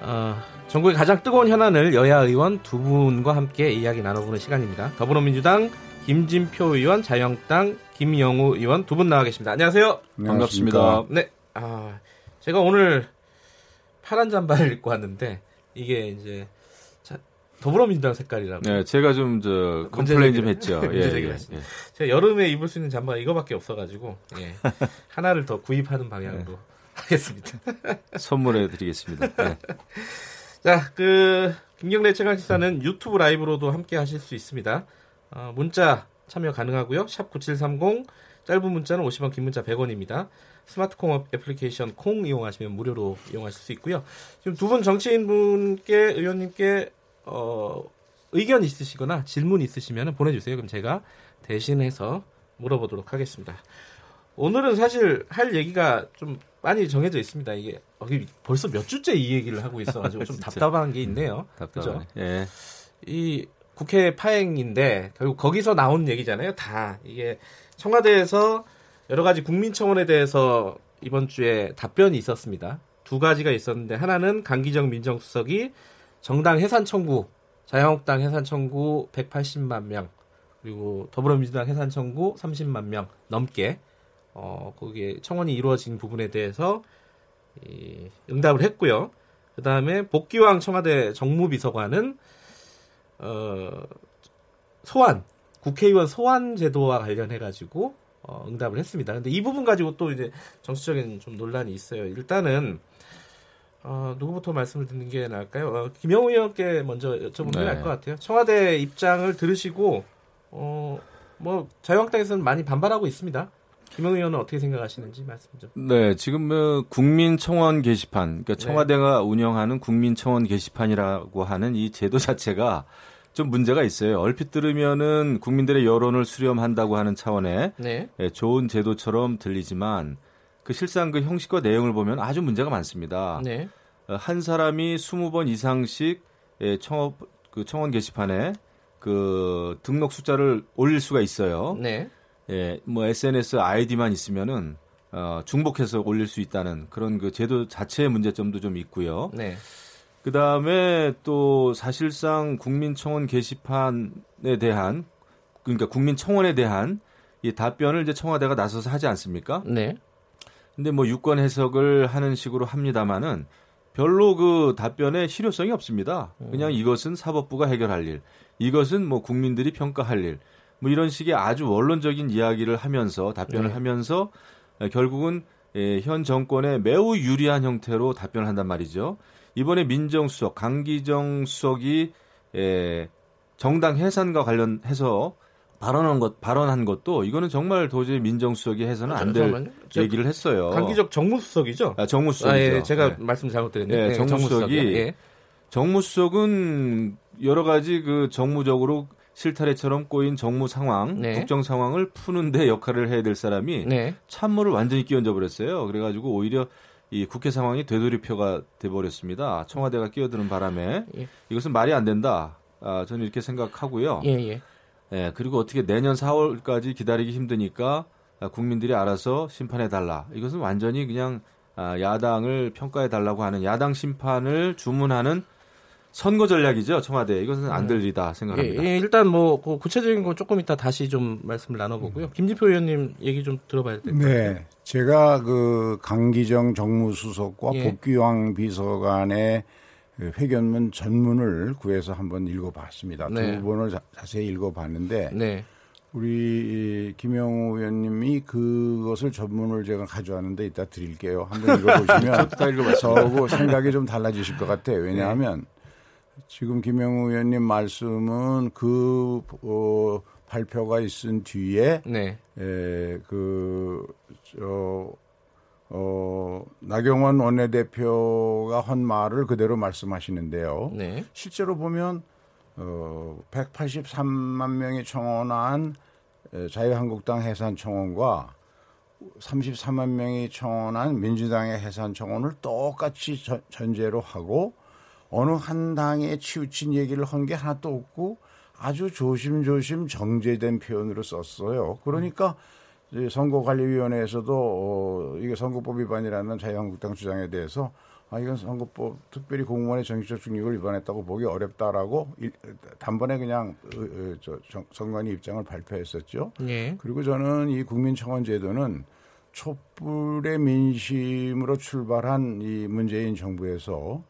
어, 전국의 가장 뜨거운 현안을 여야 의원 두 분과 함께 이야기 나눠보는 시간입니다. 더불어민주당 김진표 의원, 자유한국당 김영우 의원 두 분 나와 계십니다. 안녕하세요. 반갑습니다. 네, 아, 제가 오늘 파란 잠바를 입고 왔는데 이게 이제 자, 더불어민주당 색깔이라고. 네, 제가 좀 저 complain 좀 했죠. 예, 예. 예. 제가 여름에 입을 수 있는 잠바가 이거밖에 없어가지고 예. 하나를 더 구입하는 방향으로 네. 하겠습니다. 선물해 드리겠습니다. 예. 자, 그 김경래 최강 시사는 유튜브 라이브로도 함께 하실 수 있습니다. 어, 문자 참여 가능하고요. 샵 9730 짧은 문자는 50원, 긴 문자 100원입니다. 스마트 콩 애플리케이션 콩 이용하시면 무료로 이용하실 수 있고요. 지금 두 분 정치인 분께 의원님께 어, 의견 있으시거나 질문 있으시면 보내주세요. 그럼 제가 대신해서 물어보도록 하겠습니다. 오늘은 사실 할 얘기가 좀 많이 정해져 있습니다. 이게 어, 벌써 몇 주째 이 얘기를 하고 있어가지고 좀. 답답한 게 있네요. 답답하네. 그죠? 예. 이 국회 파행인데 결국 거기서 나온 얘기잖아요. 다 이게 청와대에서 여러 가지 국민청원에 대해서 이번 주에 답변이 있었습니다. 두 가지가 있었는데 하나는 강기정 민정수석이 정당 해산 청구, 자유한국당 해산 청구 180만 명, 그리고 더불어민주당 해산 청구 30만 명 넘게 어 거기에 청원이 이루어진 부분에 대해서 이, 응답을 했고요. 그 다음에 복귀왕 청와대 정무비서관은 어, 소환 국회의원 소환 제도와 관련해 가지고 어, 응답을 했습니다. 근데 이 부분 가지고 또 이제 정치적인 좀 논란이 있어요. 일단은 어, 누구부터 말씀을 듣는 게 나을까요? 어, 김영우 의원께 먼저 여쭤보는 게 네. 나을 것 같아요. 청와대 입장을 들으시고 어, 뭐 자유한국당에서는 많이 반발하고 있습니다. 김영우 의원은 어떻게 생각하시는지 말씀 좀. 네, 지금 뭐 국민청원 게시판, 그러니까 네. 청와대가 운영하는 국민청원 게시판이라고 하는 이 제도 자체가 좀 문제가 있어요. 얼핏 들으면은 국민들의 여론을 수렴한다고 하는 차원의 네. 예, 좋은 제도처럼 들리지만 그 실상 그 형식과 내용을 보면 아주 문제가 많습니다. 네. 어, 한 사람이 20번 이상씩 예, 청원 그 청원 게시판에 그 등록 숫자를 올릴 수가 있어요. 네. 예, 뭐 SNS 아이디만 있으면은 어, 중복해서 올릴 수 있다는 그런 그 제도 자체의 문제점도 좀 있고요. 네. 그 다음에 또 사실상 국민청원 게시판에 대한 그러니까 국민청원에 대한 이 답변을 이제 청와대가 나서서 하지 않습니까? 네. 근데 뭐 유권 해석을 하는 식으로 합니다마는 별로 그 답변에 실효성이 없습니다. 그냥 이것은 사법부가 해결할 일, 이것은 뭐 국민들이 평가할 일, 뭐 이런 식의 아주 원론적인 이야기를 하면서 답변을 네. 하면서 에, 결국은 에, 현 정권에 매우 유리한 형태로 답변을 한단 말이죠. 이번에 민정수석 강기정 수석이 에, 정당 해산과 관련해서 발언한 것 발언한 것도 이거는 정말 도저히 민정수석이 해서는 안될 잠깐만요. 저 얘기를 했어요. 강기적 정무수석이죠? 아, 정무수석이죠. 아, 예, 제가 네. 말씀 잘못드렸네요. 예, 네, 정무수석이 정무수석이요. 예. 정무수석은 여러 가지 그 정무적으로 실타래처럼 꼬인 정무 상황, 네. 국정 상황을 푸는데 역할을 해야 될 사람이 네. 참모를 완전히 끼얹어 버렸어요. 그래가지고 오히려 이 국회 상황이 되돌이표가 돼버렸습니다. 청와대가 끼어드는 바람에 예. 이것은 말이 안 된다. 아, 저는 이렇게 생각하고요. 예, 예. 예, 그리고 어떻게 내년 4월까지 기다리기 힘드니까 아, 국민들이 알아서 심판해 달라. 이것은 완전히 그냥 아, 야당을 평가해 달라고 하는 야당 심판을 주문하는 선거 전략이죠 청와대 이것은 안 들리다 생각합니다. 예, 예, 일단 뭐 그 구체적인 건 조금 이따 다시 좀 말씀을 나눠보고요. 김진표 의원님 얘기 좀 들어봐야 될것 같아요. 네, 제가 그 강기정 정무수석과 예. 복귀왕 비서관의 그 회견문 전문을 구해서 한번 읽어봤습니다. 네. 두 번을 자, 세히 읽어봤는데 네, 우리 김영우 의원님이 그것을 전문을 제가 가져왔는데 이따 드릴게요. 한번 읽어보시면. 저하고 생각이 좀 달라지실 것 같아요. 왜냐하면 지금 김영우 의원님 말씀은 그 어, 발표가 있은 뒤에 네, 에, 그, 저, 어, 나경원 원내대표가 한 말을 그대로 말씀하시는데요. 네, 실제로 보면, 어, 183만 명이 청원한 에, 자유한국당 해산 청원과 33만 명이 청원한 민주당의 해산 청원을 똑같이 전- 전제로 하고 어느 한 당에 치우친 얘기를 한 게 하나도 없고 아주 조심조심 정제된 표현으로 썼어요. 그러니까 이제 선거관리위원회에서도 어, 이게 선거법 위반이라는 자유한국당 주장에 대해서 아 이건 선거법 특별히 공무원의 정치적 중립을 위반했다고 보기 어렵다라고 일- 단번에 그냥 어, 어, 저 정- 선관위 입장을 발표했었죠. 예, 그리고 저는 이 국민청원 제도는 촛불의 민심으로 출발한 이 문재인 정부에서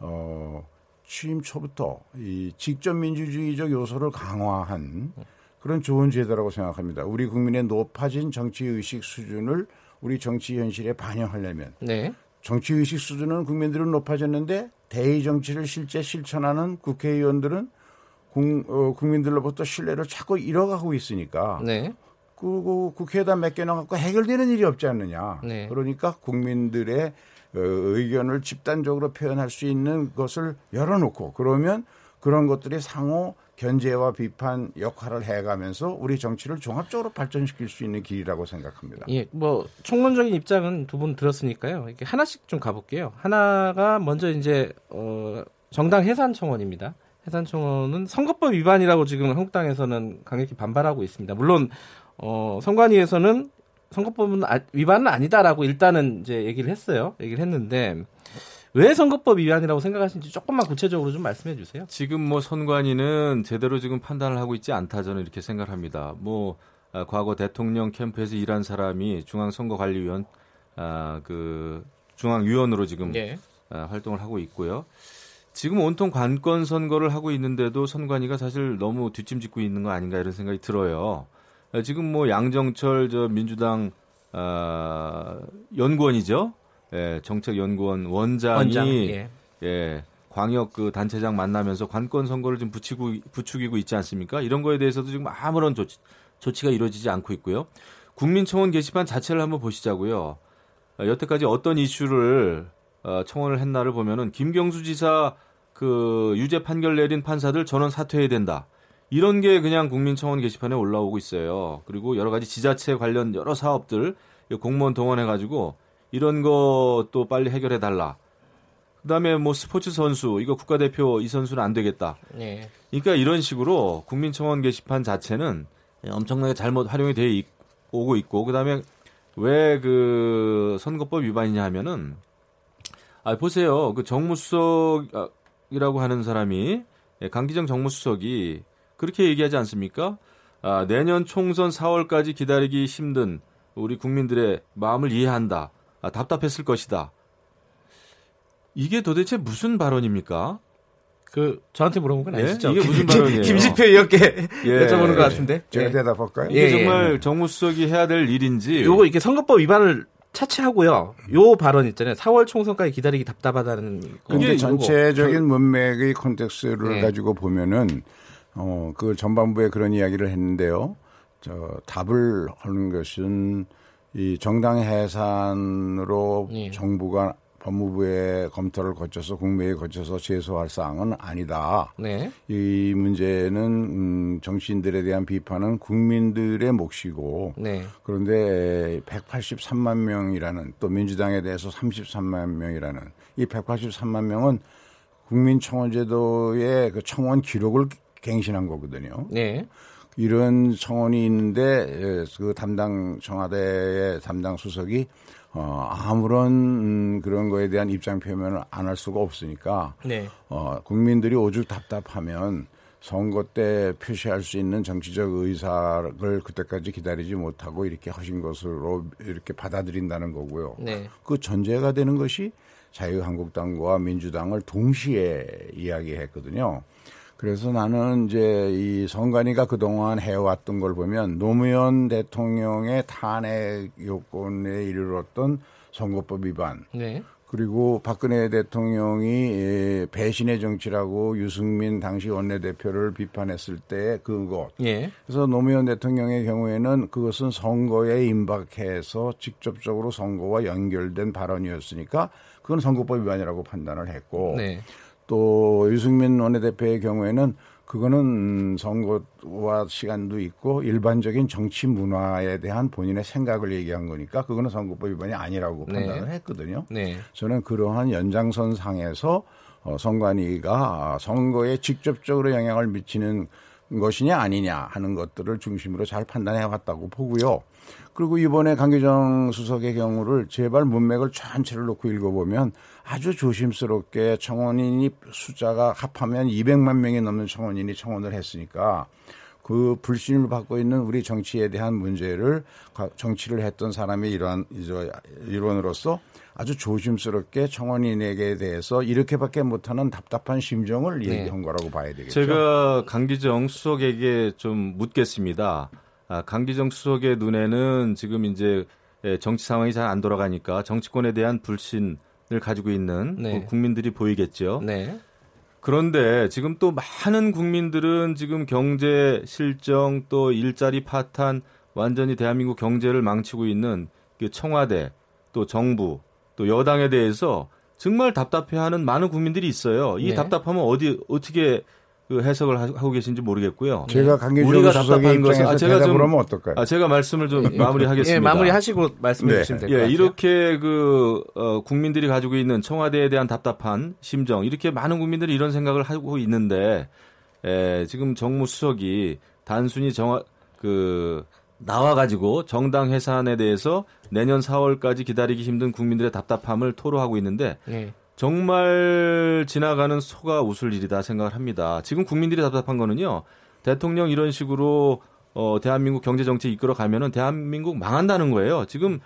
어, 취임 초부터 이 직접 민주주의적 요소를 강화한 그런 좋은 제도라고 생각합니다. 우리 국민의 높아진 정치 의식 수준을 우리 정치 현실에 반영하려면 네, 정치 의식 수준은 국민들은 높아졌는데 대의 정치를 실제 실천하는 국회의원들은 국, 어, 국민들로부터 신뢰를 자꾸 잃어가고 있으니까 네, 그, 그 국회에다 맡겨놔갖고 해결되는 일이 없지 않느냐. 네. 그러니까 국민들의 어, 의견을 집단적으로 표현할 수 있는 것을 열어놓고 그러면 그런 것들이 상호 견제와 비판 역할을 해가면서 우리 정치를 종합적으로 발전시킬 수 있는 길이라고 생각합니다. 예, 뭐 총론적인 입장은 두 분 들었으니까요. 이렇게 하나씩 좀 가볼게요. 하나가 먼저 이제 어, 정당 해산 청원입니다. 해산 청원은 선거법 위반이라고 지금 한국당에서는 강력히 반발하고 있습니다. 물론 어, 선관위에서는 선거법은 아- 위반은 아니다라고 일단은 이제 얘기를 했어요. 얘기를 했는데 왜 선거법 위반이라고 생각하시는지 조금만 구체적으로 좀 말씀해 주세요. 지금 뭐 선관위는 제대로 지금 판단을 하고 있지 않다 저는 이렇게 생각합니다. 뭐 아, 과거 대통령 캠프에서 일한 사람이 중앙선거관리위원 아, 그 중앙위원으로 지금 예. 아, 활동을 하고 있고요. 지금 온통 관건 선거를 하고 있는데도 선관위가 사실 너무 뒷짐짓고 있는 거 아닌가 이런 생각이 들어요. 아, 지금 뭐 양정철 저 민주당 아, 연구원이죠. 예, 정책연구원 원장이 원장. 예. 예, 광역 그 단체장 만나면서 관건 선거를 좀 부추고, 부추기고 있지 않습니까? 이런 거에 대해서도 지금 아무런 조치, 조치가 이루어지지 않고 있고요. 국민청원 게시판 자체를 한번 보시자고요. 어, 여태까지 어떤 이슈를 어, 청원을 했나를 보면은 김경수 지사 그 유죄 판결 내린 판사들 전원 사퇴해야 된다. 이런 게 그냥 국민청원 게시판에 올라오고 있어요. 그리고 여러 가지 지자체 관련 여러 사업들 공무원 동원해 가지고 이런 것도 빨리 해결해 달라. 그다음에 뭐 스포츠 선수 이거 국가대표 이 선수는 안 되겠다. 예. 그러니까 이런 식으로 국민청원 게시판 자체는 엄청나게 잘못 활용이 돼 있- 오고 있고 그다음에 왜 그 선거법 위반이냐 하면은 아 보세요 그 정무수석이라고 하는 사람이 예, 강기정 정무수석이 그렇게 얘기하지 않습니까? 아, 내년 총선 4월까지 기다리기 힘든 우리 국민들의 마음을 이해한다. 아, 답답했을 것이다. 이게 도대체 무슨 발언입니까? 그 저한테 물어본 건 예? 아니시죠? 이게 무슨 발언이에요? 김지표 의원께 예. 여쭤보는 것 같은데. 제가 예. 대답할까요? 이게 예, 예. 정말 정무 수석이 해야 될 일인지 요거 이게 선거법 위반을 차치하고요. 요 발언 있잖아요. 4월 총선까지 기다리기 답답하다는. 근데 이게 전체적인 문맥의 콘텍스트를 네. 가지고 보면은 어, 그 전반부에 그런 이야기를 했는데요. 저 답을 하는 것은 이 정당 해산으로 예. 정부가 법무부의 검토를 거쳐서 국회에 거쳐서 제소할 사항은 아니다. 네. 이 문제는 음, 정치인들에 대한 비판은 국민들의 몫이고 네. 그런데 183만 명이라는 또 민주당에 대해서 33만 명이라는 이 183만 명은 국민청원제도의 그 청원 기록을 갱신한 거거든요. 네. 이런 청원이 있는데 예, 그 담당 청와대의 담당 수석이 어, 아무런 음, 그런 거에 대한 입장 표명을 안 할 수가 없으니까 네. 어, 국민들이 오죽 답답하면 선거 때 표시할 수 있는 정치적 의사를 그때까지 기다리지 못하고 이렇게 하신 것으로 이렇게 받아들인다는 거고요. 네. 그 전제가 되는 것이 자유한국당과 민주당을 동시에 이야기했거든요. 그래서 나는 이제 이 선관위가 그동안 해왔던 걸 보면 노무현 대통령의 탄핵 요건에 이르렀던 선거법 위반 네. 그리고 박근혜 대통령이 예, 배신의 정치라고 유승민 당시 원내대표를 비판했을 때 그것. 예. 그래서 노무현 대통령의 경우에는 그것은 선거에 임박해서 직접적으로 선거와 연결된 발언이었으니까 그건 선거법 위반이라고 판단을 했고 네. 또 유승민 원내대표의 경우에는 그거는 음, 선거와 시간도 있고 일반적인 정치 문화에 대한 본인의 생각을 얘기한 거니까 그거는 선거법 위반이 아니라고 네. 판단을 했거든요. 네. 저는 그러한 연장선 상에서 어, 선관위가 선거에 직접적으로 영향을 미치는 것이냐 아니냐 하는 것들을 중심으로 잘 판단해 왔다고 보고요. 그리고 이번에 강기정 수석의 경우를 제발 문맥을 전체를 놓고 읽어보면 아주 조심스럽게 청원인이 숫자가 합하면 200만 명이 넘는 청원인이 청원을 했으니까 그 불신을 받고 있는 우리 정치에 대한 문제를 가- 정치를 했던 사람의 일환 일원으로서 아주 조심스럽게 청원인에게 대해서 이렇게밖에 못하는 답답한 심정을 네. 얘기한 거라고 봐야 되겠죠. 제가 강기정 수석에게 좀 묻겠습니다. 아, 강기정 수석의 눈에는 지금 이제 예, 정치 상황이 잘 안 돌아가니까 정치권에 대한 불신을 가지고 있는 네. 그 국민들이 보이겠죠. 네. 그런데 지금 또 많은 국민들은 지금 경제 실정 또 일자리 파탄 완전히 대한민국 경제를 망치고 있는 그 청와대 또 정부 또 여당에 대해서 정말 답답해하는 많은 국민들이 있어요. 이 네. 답답함은 어디 어떻게 그 해석을 하- 하고 계신지 모르겠고요. 제가 강기정 우리가 수석의 답답한 것은 입장에서 아, 제가 대답을 좀 하면 어떨까요? 아, 제가 말씀을 좀 마무리하겠습니다. 예, 마무리하시고 말씀해 네. 주시면 될것 예, 같아요. 이렇게 그 어, 국민들이 가지고 있는 청와대에 대한 답답한 심정 이렇게 많은 국민들이 이런 생각을 하고 있는데 에, 지금 정무 수석이 단순히 정화 그 나와 가지고 정당 해산에 대해서 내년 4월까지 기다리기 힘든 국민들의 답답함을 토로하고 있는데 예. 정말 지나가는 소가 웃을 일이다 생각을 합니다. 지금 국민들이 답답한 거는요. 대통령 이런 식으로 어, 대한민국 경제 정책 이끌어 가면은 대한민국 망한다는 거예요. 지금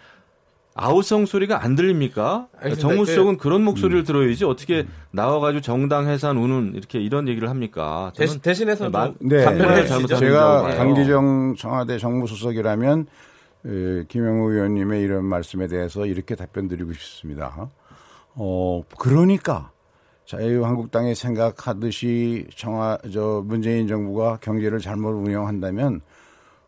아우성 소리가 안 들립니까? 알겠습니다. 정무수석은 그런 목소리를 들어야지 어떻게 나와가지고 정당 해산 우는 이렇게 이런 얘기를 합니까? 대신, 대신해서 마- 좀 네, 답변을 네. 제가. 강기정 청와대 정무수석이라면 에, 김영우 의원님의 이런 말씀에 대해서 이렇게 답변 드리고 싶습니다. 어 그러니까 자유한국당이 생각하듯이 청와 저 문재인 정부가 경제를 잘못 운영한다면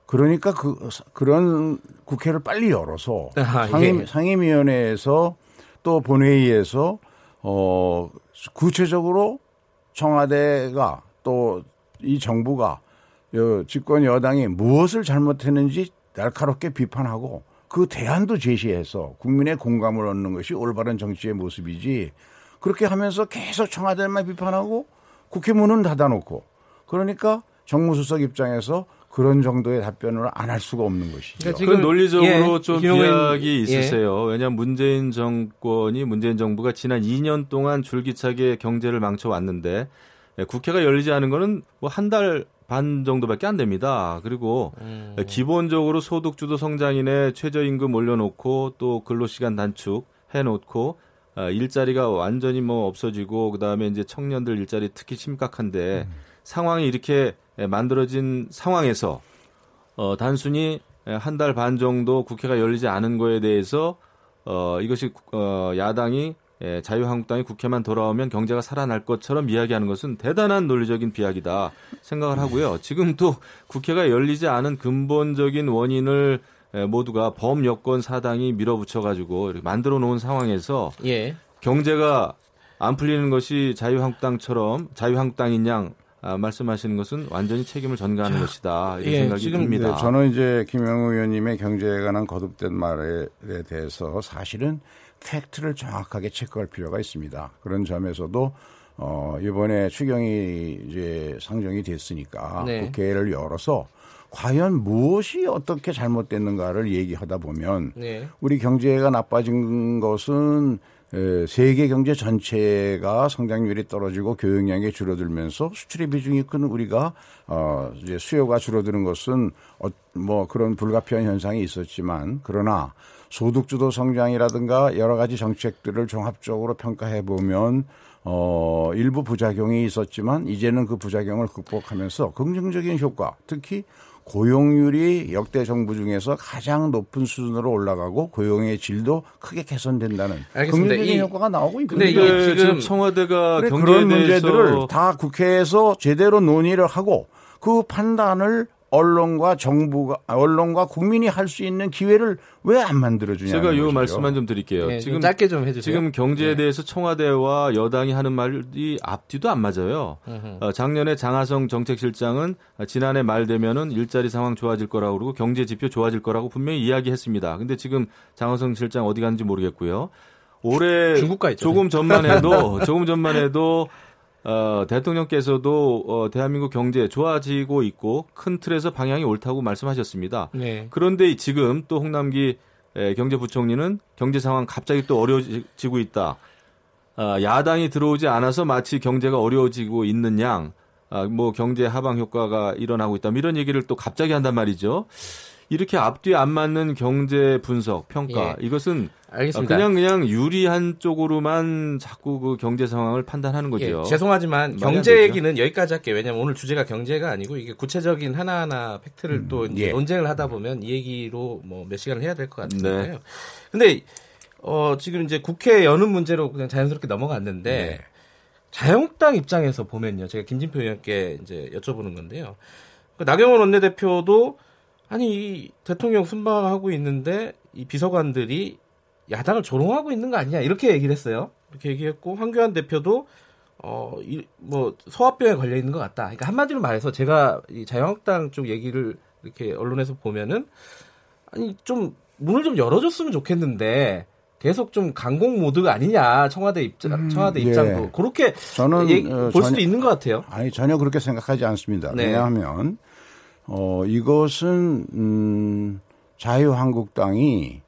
그러니까 그 그런 국회를 빨리 열어서 아, 상임 예. 상임위원회에서 또 본회의에서 어 구체적으로 청와대가 또 이 정부가 여- 집권 여당이 무엇을 잘못했는지 날카롭게 비판하고 그 대안도 제시해서 국민의 공감을 얻는 것이 올바른 정치의 모습이지 그렇게 하면서 계속 청와대만 비판하고 국회 문은 닫아놓고 그러니까 정무수석 입장에서 그런 정도의 답변을 안 할 수가 없는 것이죠. 그러니까 그 지금- 논리적으로 예, 좀 비약이 예. 있으세요. 왜냐하면 문재인 정권이 문재인 정부가 지난 2년 동안 줄기차게 경제를 망쳐왔는데 예, 국회가 열리지 않은 거는 뭐 한 달 반 정도밖에 안 됩니다. 그리고 음. 기본적으로 소득주도 성장인의 최저임금 올려놓고 또 근로시간 단축 해놓고 아, 일자리가 완전히 뭐 없어지고 그다음에 이제 청년들 일자리 특히 심각한데 상황이 이렇게 예, 만들어진 상황에서 어, 단순히 한 달 반 정도 국회가 열리지 않은 거에 대해서 어, 이것이 어, 야당이 예, 자유한국당이 국회만 돌아오면 경제가 살아날 것처럼 이야기하는 것은 대단한 논리적인 비약이다 생각을 하고요. 지금 또 국회가 열리지 않은 근본적인 원인을 예, 모두가 범여권 사당이 밀어붙여가지고 만들어 놓은 상황에서 예. 경제가 안 풀리는 것이 자유한국당처럼 자유한국당인 양 아, 말씀하시는 것은 완전히 책임을 전가하는 것이다 이런 예, 생각이 지금 듭니다. 네, 저는 이제 김영우 의원님의 경제에 관한 거듭된 말에 대해서 사실은 팩트를 정확하게 체크할 필요가 있습니다. 그런 점에서도 어, 이번에 추경이 이제 상정이 됐으니까 네. 국회를 열어서 과연 무엇이 어떻게 잘못됐는가를 얘기하다 보면 네. 우리 경제가 나빠진 것은 에, 세계 경제 전체가 성장률이 떨어지고 교역량이 줄어들면서 수출의 비중이 큰 우리가 어 이제 수요가 줄어드는 것은 어, 뭐 그런 불가피한 현상이 있었지만 그러나 소득주도 성장이라든가 여러 가지 정책들을 종합적으로 평가해 보면 어 일부 부작용이 있었지만 이제는 그 부작용을 극복하면서 긍정적인 효과 특히 고용률이 역대 정부 중에서 가장 높은 수준으로 올라가고 고용의 질도 크게 개선된다는 알겠습니다. 긍정적인 이- 효과가 나오고 있거든요. 근데 지금 지금 청와대가 그래, 경제에 그런 대해서 문제들을 다 국회에서 제대로 논의를 하고 그 판단을 언론과 정부가 언론과 국민이 할 수 있는 기회를 왜 안 만들어 주냐 제가 요 말씀만 좀 드릴게요. 네, 지금 좀 짧게 좀 해주세요. 지금 경제에 네. 대해서 청와대와 여당이 하는 말이 앞뒤도 안 맞아요. 어, 작년에 장하성 정책실장은 지난해 말 되면은 일자리 상황 좋아질 거라고 그러고 경제 지표 좋아질 거라고 분명히 이야기했습니다. 근데 지금 장하성 실장 어디 갔는지 모르겠고요. 올해 중국 가 있죠. 조금 전만 해도 조금 전만 해도 어, 대통령께서도 어, 대한민국 경제 좋아지고 있고 큰 틀에서 방향이 옳다고 말씀하셨습니다. 네. 그런데 지금 또 홍남기 에, 경제부총리는 경제 상황 갑자기 또 어려워지고 있다. 아, 야당이 들어오지 않아서 마치 경제가 어려워지고 있는 양, 아, 뭐 경제 하방 효과가 일어나고 있다. 뭐 이런 얘기를 또 갑자기 한단 말이죠. 이렇게 앞뒤에 안 맞는 경제 분석, 평가 예. 이것은 알겠습니다. 그냥 그냥 유리한 쪽으로만 자꾸 그 경제 상황을 판단하는 거죠. 예, 죄송하지만 경제. 얘기는 여기까지 할게요. 왜냐하면 오늘 주제가 경제가 아니고 이게 구체적인 하나하나 팩트를 또 이제 예. 논쟁을 하다 보면 이 얘기로 뭐 몇 시간을 해야 될 것 같은데요. 네. 근데 어, 지금 이제 국회 여는 문제로 그냥 자연스럽게 넘어갔는데 네. 자유한국당 입장에서 보면요. 제가 김진표 의원께 이제 여쭤보는 건데요. 그 나경원 원내대표도 아니 이 대통령 순방하고 있는데 이 비서관들이 야당을 조롱하고 있는 거 아니냐 이렇게 얘기를 했어요. 이렇게 얘기했고 황교안 대표도 어뭐 소화병에 걸려 있는 것 같다. 그러니까 한마디로 말해서 제가 이 자유한국당 쪽 얘기를 이렇게 언론에서 보면은 아니 좀 문을 좀 열어줬으면 좋겠는데 계속 좀 강공 모드가 아니냐 청와대 입장 청와대 예. 입장도 그렇게 저는 어, 볼 수도 전혀- 있는 것 같아요. 아니 전혀 그렇게 생각하지 않습니다. 네. 왜냐하면 어 이것은 음 자유한국당이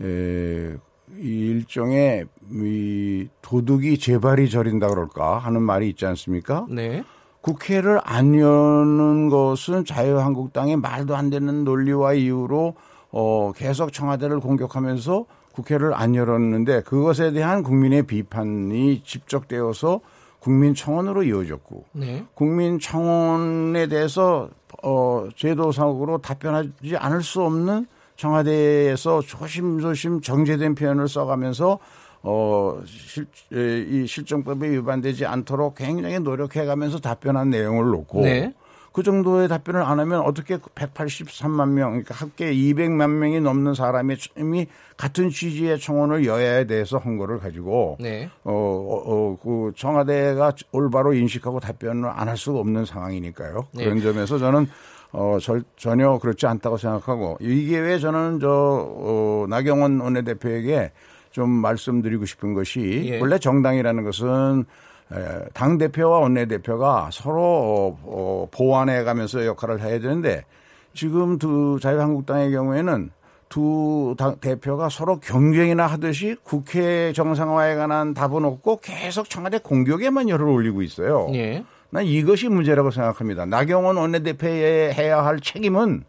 에, 이 일종의 이 도둑이 재발이 저린다 그럴까 하는 말이 있지 않습니까? 네. 국회를 안 여는 것은 자유한국당의 말도 안 되는 논리와 이유로 어, 계속 청와대를 공격하면서 국회를 안 열었는데 그것에 대한 국민의 비판이 집적되어서 국민청원으로 이어졌고 네. 국민청원에 대해서 어, 제도상으로 답변하지 않을 수 없는 청와대에서 조심조심 정제된 표현을 써가면서 어, 실, 에, 이 실정법에 위반되지 않도록 굉장히 노력해가면서 답변한 내용을 놓고 네. 그 정도의 답변을 안 하면 어떻게 183만 명, 그러니까 합계 200만 명이 넘는 사람이 이미 같은 취지의 청원을 여야에 대해서 한 거를 가지고 네. 어, 어, 어, 그 청와대가 올바로 인식하고 답변을 안 할 수가 없는 상황이니까요. 네. 그런 점에서 저는 어, 절, 전혀 그렇지 않다고 생각하고 이게 왜 저는 저 어, 나경원 원내대표에게 좀 말씀드리고 싶은 것이 예. 원래 정당이라는 것은 당 대표와 원내 대표가 서로 어, 어, 보완해 가면서 역할을 해야 되는데 지금 두 자유한국당의 경우에는 두 당 대표가 서로 경쟁이나 하듯이 국회 정상화에 관한 답은 없고 계속 청와대 공격에만 열을 올리고 있어요. 예. 난 이것이 문제라고 생각합니다. 나경원 원내대표의 해야 할 책임은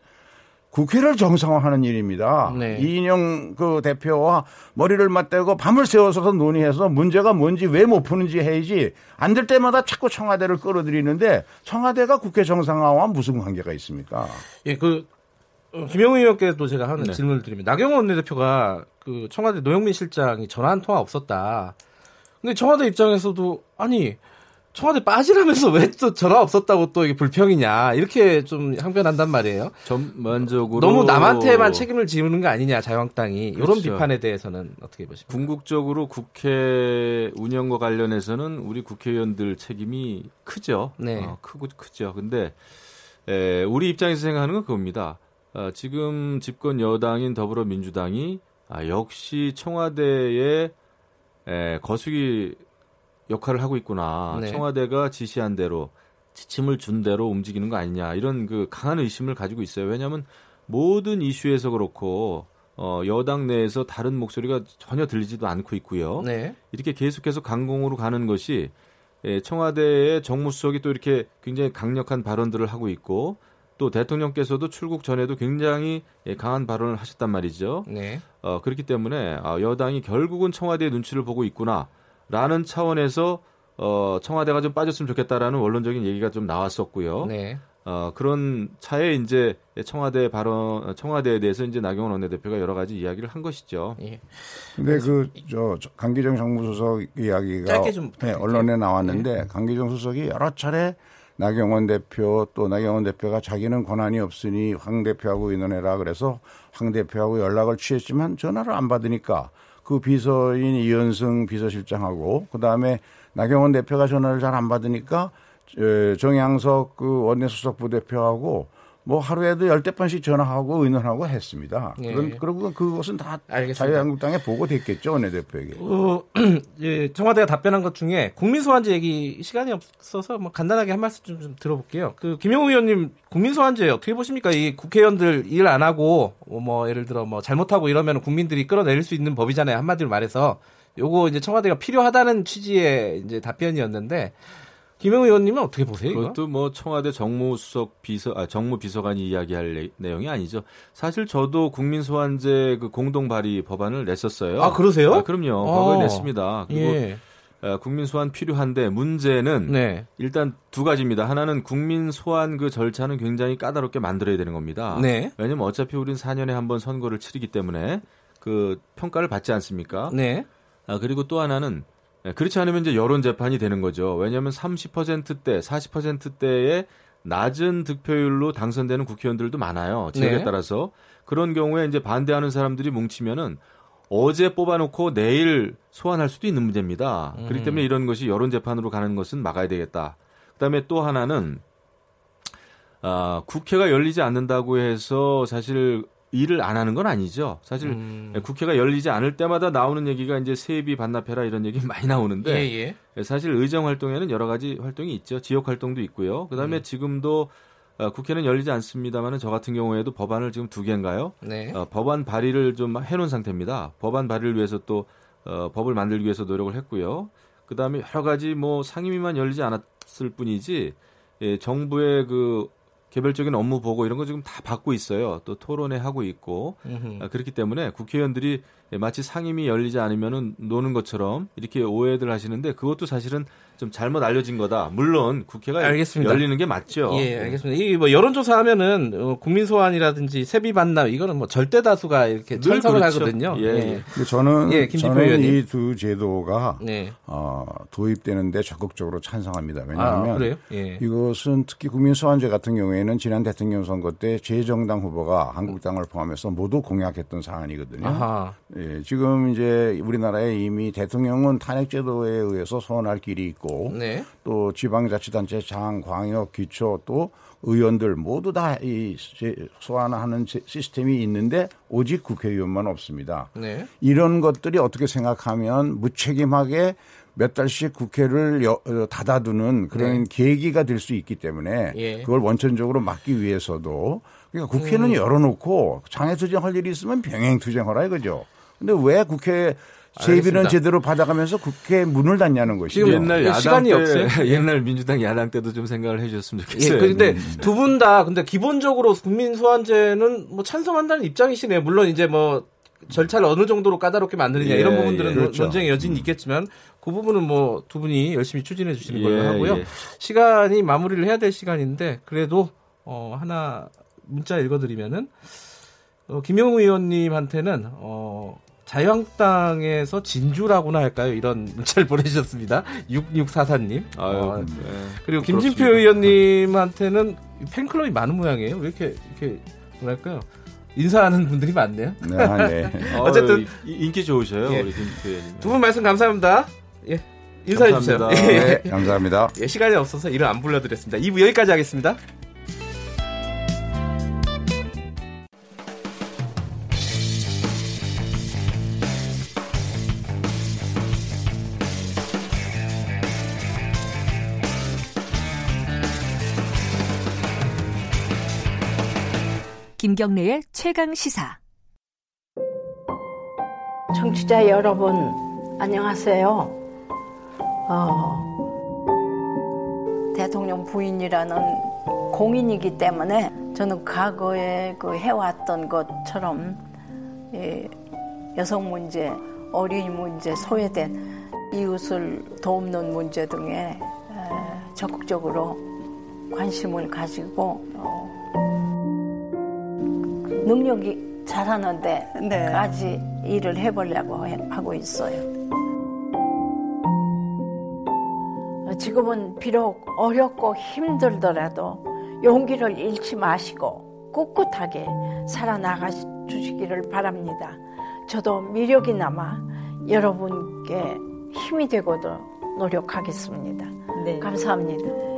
국회를 정상화하는 일입니다. 네. 이인영 그 대표와 머리를 맞대고 밤을 새워서 논의해서 문제가 뭔지 왜 못 푸는지 해야지 안 될 때마다 자꾸 청와대를 끌어들이는데 청와대가 국회 정상화와 무슨 관계가 있습니까? 예, 그 어, 김영우 의원께도 제가 하는 네. 질문을 드립니다. 나경원 원내대표가 그 청와대 노영민 실장이 전화 한 통화 없었다. 근데 청와대 입장에서도 아니 청와대 빠지라면서 왜 또 전화 없었다고 또 이게 불평이냐 이렇게 좀 항변한단 말이에요. 전반적으로 너무 남한테만 책임을 지우는 거 아니냐 자유한국당이 이런 그렇죠. 비판에 대해서는 어떻게 보십니까? 궁극적으로 국회 운영과 관련해서는 우리 국회의원들 책임이 크죠. 네. 어, 크고 크죠. 근데 에, 우리 입장에서 생각하는 건 그겁니다. 아, 지금 집권 여당인 더불어민주당이 아, 역시 청와대에 에, 거수기 역할을 하고 있구나. 네. 청와대가 지시한 대로 지침을 준 대로 움직이는 거 아니냐 이런 그 강한 의심을 가지고 있어요. 왜냐하면 모든 이슈에서 그렇고 어, 여당 내에서 다른 목소리가 전혀 들리지도 않고 있고요. 네. 이렇게 계속해서 강공으로 가는 것이 예, 청와대의 정무수석이 또 이렇게 굉장히 강력한 발언들을 하고 있고 또 대통령께서도 출국 전에도 굉장히 예, 강한 발언을 하셨단 말이죠. 네. 어, 그렇기 때문에 아, 여당이 결국은 청와대의 눈치를 보고 있구나 라는 차원에서 어, 청와대가 좀 빠졌으면 좋겠다라는 원론적인 얘기가 좀 나왔었고요. 네. 어, 그런 차에 이제 청와대 발언, 청와대에 대해서 이제 나경원 원내대표가 여러 가지 이야기를 한 것이죠. 예. 근데 그 저 강기정 정무수석 이야기가 네. 언론에 나왔는데 강기정 수석이 여러 차례 나경원 대표 또 나경원 대표가 자기는 권한이 없으니 황 대표하고 의논해라 그래서 황 대표하고 연락을 취했지만 전화를 안 받으니까 그 비서인 이현승 비서실장하고 그 다음에 나경원 대표가 전화를 잘 안 받으니까 에, 정양석 그 원내수석 부대표하고 뭐 하루에도 열대 번씩 전화하고 의논하고 했습니다. 예. 그런, 그리고 그것은 다 알겠습니다. 자유한국당에 보고됐겠죠 원내 대표에게. 어, 예, 청와대가 답변한 것 중에 국민 소환제 얘기 시간이 없어서 뭐 간단하게 한 말씀 좀, 좀 들어볼게요. 그 김영우 의원님 국민 소환제 어떻게 보십니까? 이 국회의원들 일 안 하고 뭐 예를 들어 뭐 잘못하고 이러면 국민들이 끌어내릴 수 있는 법이잖아요. 한마디로 말해서 요거 이제 청와대가 필요하다는 취지의 이제 답변이었는데 김영우 의원님은 어떻게 보세요? 이거? 그것도 뭐 청와대 정무수석 비서 아 정무 비서관이 이야기할 내- 내용이 아니죠. 사실 저도 국민 소환제 그 공동 발의 법안을 냈었어요. 아, 그러세요? 아, 그럼요. 어. 과거에 냈습니다. 그리고 예. 아, 국민 소환 필요한데 문제는 네. 일단 두 가지입니다. 하나는 국민 소환 그 절차는 굉장히 까다롭게 만들어야 되는 겁니다. 네. 왜냐면 어차피 우린 4년에 한 번 선거를 치르기 때문에 그 평가를 받지 않습니까? 네. 아, 그리고 또 하나는 예, 그렇지 않으면 이제 여론 재판이 되는 거죠. 왜냐하면 30%대, 40%대의 낮은 득표율로 당선되는 국회의원들도 많아요. 지역에 네. 따라서 그런 경우에 이제 반대하는 사람들이 뭉치면은 어제 뽑아놓고 내일 소환할 수도 있는 문제입니다. 그렇기 때문에 이런 것이 여론 재판으로 가는 것은 막아야 되겠다. 그다음에 또 하나는 아, 국회가 열리지 않는다고 해서 사실 일을 안 하는 건 아니죠. 사실 음. 국회가 열리지 않을 때마다 나오는 얘기가 이제 세비 반납해라 이런 얘기 많이 나오는데 예, 예. 사실 의정 활동에는 여러 가지 활동이 있죠. 지역 활동도 있고요. 그다음에 음. 지금도 어, 국회는 열리지 않습니다만은 저 같은 경우에도 법안을 지금 두 개인가요? 네. 어, 법안 발의를 좀 해놓은 상태입니다. 법안 발의를 위해서 또 어, 법을 만들기 위해서 노력을 했고요. 그 다음에 여러 가지 뭐 상임위만 열리지 않았을 뿐이지 예, 정부의 그 개별적인 업무 보고 이런 거 지금 다 받고 있어요. 또 토론회 하고 있고 음흠. 아, 그렇기 때문에 국회의원들이 마치 상임위 열리지 않으면은 노는 것처럼 이렇게 오해들 하시는데 그것도 사실은 좀 잘못 알려진 거다. 물론 국회가 알겠습니다. 열리는 게 맞죠. 예, 알겠습니다. 이 뭐 여론조사 하면은 어, 국민 소환이라든지 세비 반납 이거는 뭐 절대 다수가 이렇게 늘 찬성을 그렇죠. 하거든요. 예, 예. 근데 저는 예, 저는. 이 두 제도가 네. 어, 도입되는데 적극적으로 찬성합니다. 아, 왜냐하면 그래요? 예. 이것은 특히 국민 소환제 같은 경우에는 지난 대통령 선거 때 제 정당 후보가 한국당을 포함해서 모두 공약했던 사안이거든요. 아하. 예, 지금 이제 우리나라에 이미 대통령은 탄핵제도에 의해서 소환할 길이 있고 네. 또 지방자치단체 장, 광역, 기초 또 의원들 모두 다 이 소환하는 시- 시스템이 있는데 오직 국회의원만 없습니다. 네. 이런 것들이 어떻게 생각하면 무책임하게 몇 달씩 국회를 여- 어, 닫아두는 그런 계기가 될 수 있기 때문에 네. 예. 그걸 원천적으로 막기 위해서도 그러니까 국회는 열어놓고 장애 투쟁할 일이 있으면 병행 투쟁하라 이거죠. 근데 왜 국회 세비는 알겠습니다. 제대로 받아가면서 국회 문을 닫냐는 것이죠. 지금 옛날 야당 시간이 때, 없어요. 옛날 민주당 야당 때도 좀 생각을 해주셨으면 예, 좋겠어요. 근데 음. 두분 다 근데 기본적으로 국민 소환제는 뭐 찬성한다는 입장이시네요. 물론 이제 뭐 절차를 어느 정도로 까다롭게 만드느냐 예, 이런 부분들은 예. 논- 그렇죠. 논쟁의 여지는 있겠지만 그 부분은 뭐 두 분이 열심히 추진해 주시는 걸로 예, 하고요. 예. 시간이 마무리를 해야 될 시간인데 그래도 어 하나 문자 읽어드리면은 어, 김영우 의원님한테는 어 자유한국당에서 진주라고나 할까요? 이런 문자를 보내주셨습니다. 6644님. 아유, 어, 네. 그리고 김진표. 의원님한테는 팬클럽이 많은 모양이에요. 왜 이렇게 이렇게 뭐랄까요? 인사하는 분들이 많네요. 네, 아, 네. 어쨌든- 이- 인기 좋으셔요 예. 우리 김표 의원님. 두 분 말씀 감사합니다. 예. 인사해 주세요. 감사합니다. 예. 네, 감사합니다. 예, 시간이 없어서 이름 안 불러드렸습니다. 2부 여기까지 하겠습니다. 김경래의 최강 시사. 청취자 여러분, 안녕하세요. 어, 대통령 부인이라는 공인이기 때문에 저는 과거에 그 해왔던 것처럼 여성 문제, 어린이 문제, 소외된 이웃을 돕는 문제 등에 적극적으로 관심을 가지고 어, 능력이 잘하는데까지 네. 일을 해보려고 하고 있어요. 지금은 비록 어렵고 힘들더라도 용기를 잃지 마시고 꿋꿋하게 살아나가 주시기를 바랍니다. 저도 미력이 남아 여러분께 힘이 되고도 노력하겠습니다. 네. 감사합니다.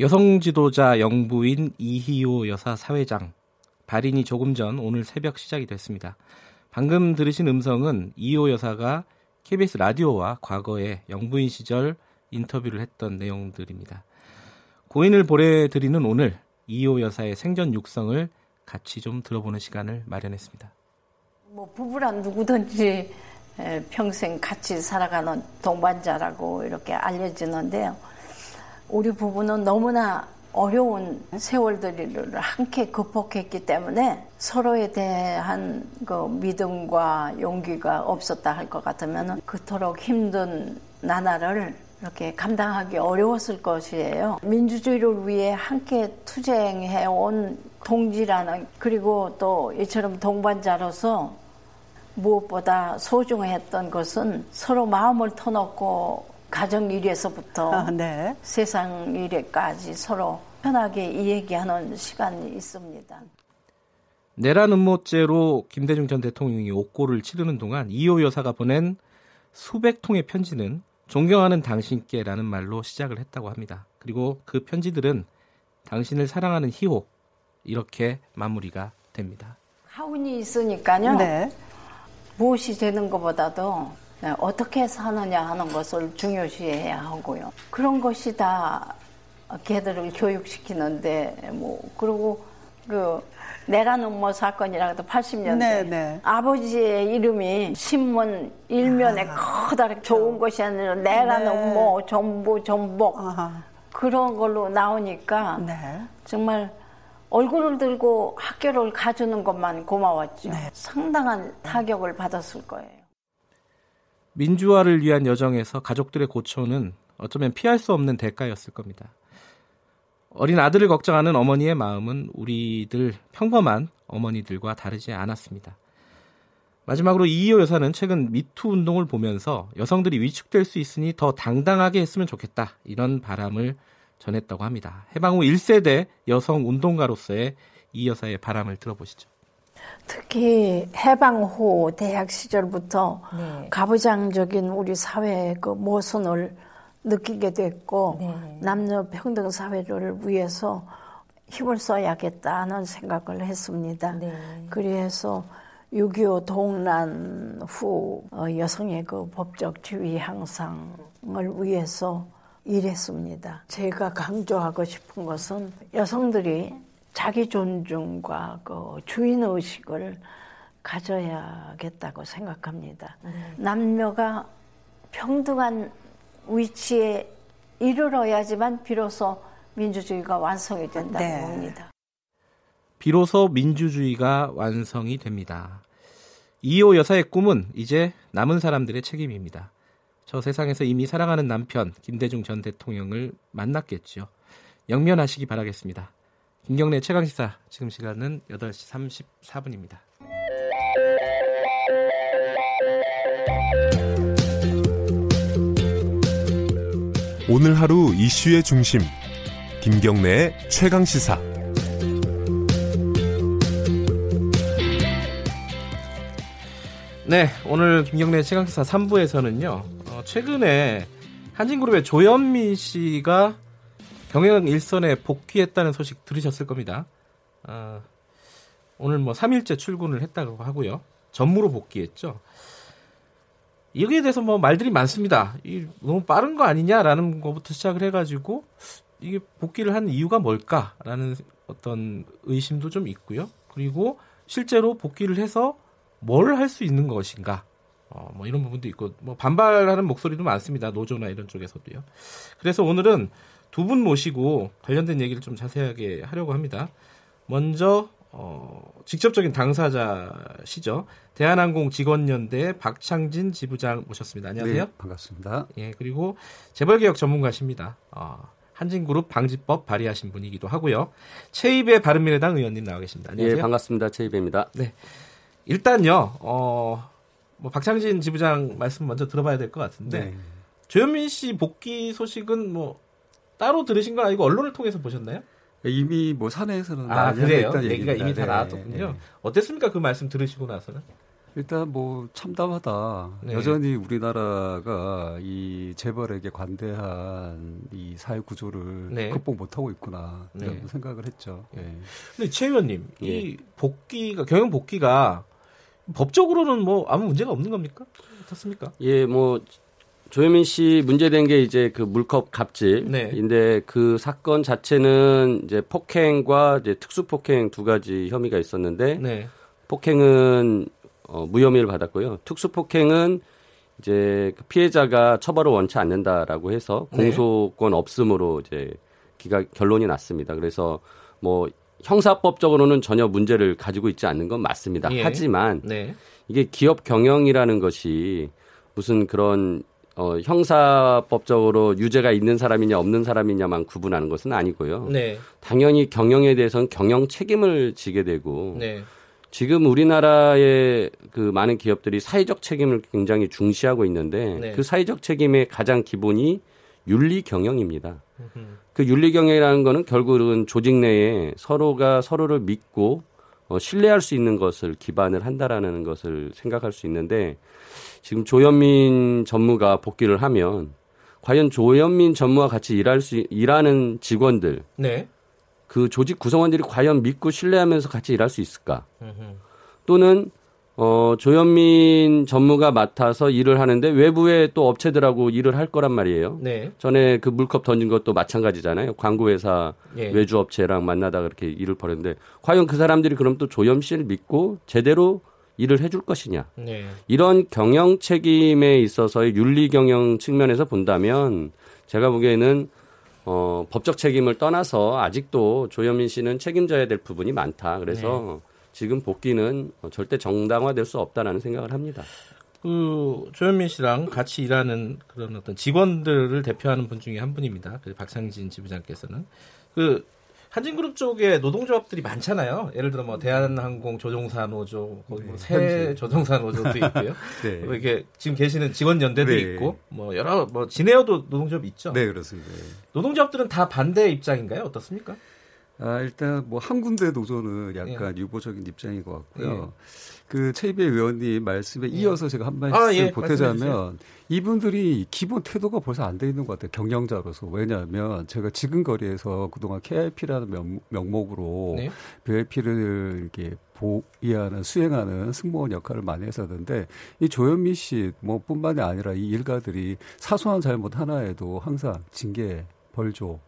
여성 지도자 영부인 이희호 여사 사회장 발인이 조금 전 오늘 새벽 시작이 됐습니다. 방금 들으신 음성은 이희호 여사가 KBS 라디오와 과거에 영부인 시절 인터뷰를 했던 내용들입니다. 고인을 보내드리는 오늘 이희호 여사의 생전 육성을 같이 좀 들어보는 시간을 마련했습니다. 뭐 부부란 누구든지 평생 같이 살아가는 동반자라고 이렇게 알려지는데요. 우리 부부는 너무나 어려운 세월들을 함께 극복했기 때문에 서로에 대한 그 믿음과 용기가 없었다 할 것 같으면 그토록 힘든 나날을 이렇게 감당하기 어려웠을 것이에요. 민주주의를 위해 함께 투쟁해온 동지라는 그리고 또 이처럼 동반자로서 무엇보다 소중했던 것은 서로 마음을 터놓고 가정 일에서부터 아, 네. 세상 일에까지 서로 편하게 이야기하는 시간이 있습니다. 내란 음모죄로 김대중 전 대통령이 옥고를 치르는 동안 이호 여사가 보낸 수백 통의 편지는 존경하는 당신께라는 말로 시작을 했다고 합니다. 그리고 그 편지들은 당신을 사랑하는 희호 이렇게 마무리가 됩니다. 하운이 있으니까요. 네. 무엇이 되는 것보다도 네, 어떻게 사느냐 하는 것을 중요시해야 하고요. 그런 것이 다 걔들을 교육시키는데 뭐 그리고 그 내란 음모 사건이라도 80년대 네, 네. 아버지의 이름이 신문 일면에 아, 커다랗게 좋은 것이 아니라 내란 네. 음모 전부 전복 아하. 그런 걸로 나오니까 네. 정말 얼굴을 들고 학교를 가주는 것만 고마웠죠. 네. 상당한 타격을 받았을 거예요. 민주화를 위한 여정에서 가족들의 고초는 어쩌면 피할 수 없는 대가였을 겁니다. 어린 아들을 걱정하는 어머니의 마음은 우리들 평범한 어머니들과 다르지 않았습니다. 마지막으로 이희호 여사는 최근 미투 운동을 보면서 여성들이 위축될 수 있으니 더 당당하게 했으면 좋겠다. 이런 바람을 전했다고 합니다. 해방 후 1세대 여성 운동가로서의 이 여사의 바람을 들어보시죠. 특히 해방 후 대학 시절부터 네. 가부장적인 우리 사회의 그 모순을 느끼게 됐고 네. 남녀 평등 사회를 위해서 힘을 써야겠다는 생각을 했습니다. 네. 그래서 6.25 동란 후 어, 여성의 그 법적 지위 향상을 위해서 일했습니다. 제가 강조하고 싶은 것은 여성들이 자기 존중과 그 주인 의식을 가져야겠다고 생각합니다. 네. 남녀가 평등한 위치에 이르러야지만 비로소 민주주의가 완성이 된다고 네. 봅니다. 비로소 민주주의가 완성이 됩니다. 이호 여사의 꿈은 이제 남은 사람들의 책임입니다. 저 세상에서 이미 사랑하는 남편 김대중 전 대통령을 만났겠죠. 영면하시기 바라겠습니다. 김경래 최강 시사 지금 시간은 8시 34분입니다. 오늘 하루 이슈의 중심 김경래의 최강 시사 네, 오늘 김경래 최강 시사 3부에서는요. 어, 최근에 한진그룹의 조현민 씨가 경영 일선에 복귀했다는 소식 들으셨을 겁니다. 아, 오늘 뭐 3일째 출근을 했다고 하고요. 전무로 복귀했죠. 여기에 대해서 뭐 말들이 많습니다. 이 너무 빠른 거 아니냐라는 것부터 시작을 해가지고 이게 복귀를 한 이유가 뭘까라는 어떤 의심도 좀 있고요. 그리고 실제로 복귀를 해서 뭘 할 수 있는 것인가. 어, 뭐 이런 부분도 있고 뭐 반발하는 목소리도 많습니다. 노조나 이런 쪽에서도요. 그래서 오늘은 두 분 모시고 관련된 얘기를 좀 자세하게 하려고 합니다. 먼저 어, 직접적인 당사자시죠. 대한항공 직원연대 박창진 지부장 모셨습니다. 안녕하세요. 네, 반갑습니다. 예, 그리고 재벌개혁 전문가십니다. 어, 한진그룹 방지법 발의하신 분이기도 하고요. 최입의 바른미래당 의원님 나와 계십니다. 안녕하세요. 예, 반갑습니다. 최입입니다. 네. 일단요, 어, 뭐 박창진 지부장 말씀 먼저 들어봐야 될 것 같은데 네. 조현민 씨 복귀 소식은 뭐 따로 들으신 건 아니고 언론을 통해서 보셨나요? 이미 뭐 사내에서는 아 그래요? 얘기가 이미 다 네, 나왔군요. 네. 어땠습니까? 그 말씀 들으시고 나서는? 일단 뭐 참담하다. 네. 여전히 우리나라가 이 재벌에게 관대한 이 사회 구조를 네. 극복 못하고 있구나 이런 네. 생각을 했죠. 예. 근데 최 의원님, 예. 이 복귀가 경영 복귀가 법적으로는 뭐 아무 문제가 없는 겁니까? 어떻습니까? 예, 뭐 조혜민 씨 문제된 게 이제 그 물컵 갑질인데 네. 그 사건 자체는 이제 폭행과 이제 특수 폭행 두 가지 혐의가 있었는데 네. 폭행은 어, 무혐의를 받았고요. 특수 폭행은 이제 그 피해자가 처벌을 원치 않는다라고 해서 네. 공소권 없음으로 이제 기가 결론이 났습니다. 그래서 뭐 형사법적으로는 전혀 문제를 가지고 있지 않는 건 맞습니다. 예. 하지만 네. 이게 기업 경영이라는 것이 무슨 그런 어, 형사법적으로 유죄가 있는 사람이냐 없는 사람이냐만 구분하는 것은 아니고요. 네. 당연히 경영에 대해서는 경영 책임을 지게 되고 네. 지금 우리나라의 그 많은 기업들이 사회적 책임을 굉장히 중시하고 있는데 네. 그 사회적 책임의 가장 기본이 윤리 경영입니다. 그 윤리 경영이라는 거는 결국은 조직 내에 서로가 서로를 믿고 어, 신뢰할 수 있는 것을 기반을 한다라는 것을 생각할 수 있는데 지금 조현민 전무가 복귀를 하면 과연 조현민 전무와 같이 일할 수 일하는 직원들 네. 그 조직 구성원들이 과연 믿고 신뢰하면서 같이 일할 수 있을까? 또는 어, 조현민 전무가 맡아서 일을 하는데 외부에 또 업체들하고 일을 할 거란 말이에요. 네. 전에 그 물컵 던진 것도 마찬가지잖아요. 광고회사 예. 외주 업체랑 만나다 그렇게 일을 벌였는데 과연 그 사람들이 그럼 또 조현 씨를 믿고 제대로 일을 해줄 것이냐. 네. 이런 경영 책임에 있어서의 윤리 경영 측면에서 본다면 제가 보기에는 어, 법적 책임을 떠나서 아직도 조현민 씨는 책임져야 될 부분이 많다. 그래서 네. 지금 복귀는 절대 정당화될 수 없다라는 생각을 합니다. 그 조현민 씨랑 같이 일하는 그런 어떤 직원들을 대표하는 분 중에 한 분입니다. 그 박상진 지부장께서는 그 한진그룹 쪽에 노동조합들이 많잖아요. 예를 들어 뭐 대한항공 조종사 노조, 거기 네, 조종사 노조도 있고요. 네. 뭐 이게 지금 계시는 직원 연대도 네. 있고 뭐 여러 뭐 진에어도 노동조합 있죠. 네 그렇습니다. 노동조합들은 다 반대 입장인가요? 어떻습니까? 아, 일단 뭐 한 군데 노조는 약간 예. 유보적인 입장인 것 같고요. 예. 그 최이배 의원님 말씀에 예. 이어서 제가 한 말씀 아, 예. 보태자면 이분들이 기본 태도가 벌써 안 돼 있는 것 같아요. 경영자로서. 왜냐하면 제가 지금 거리에서 그동안 KIP라는 명, 명목으로 네. BIP를 이렇게 보위하는 수행하는 승무원 역할을 많이 했었는데 이 조현미 씨 뭐 뿐만이 아니라 이 일가들이 사소한 잘못 하나에도 항상 징계 벌조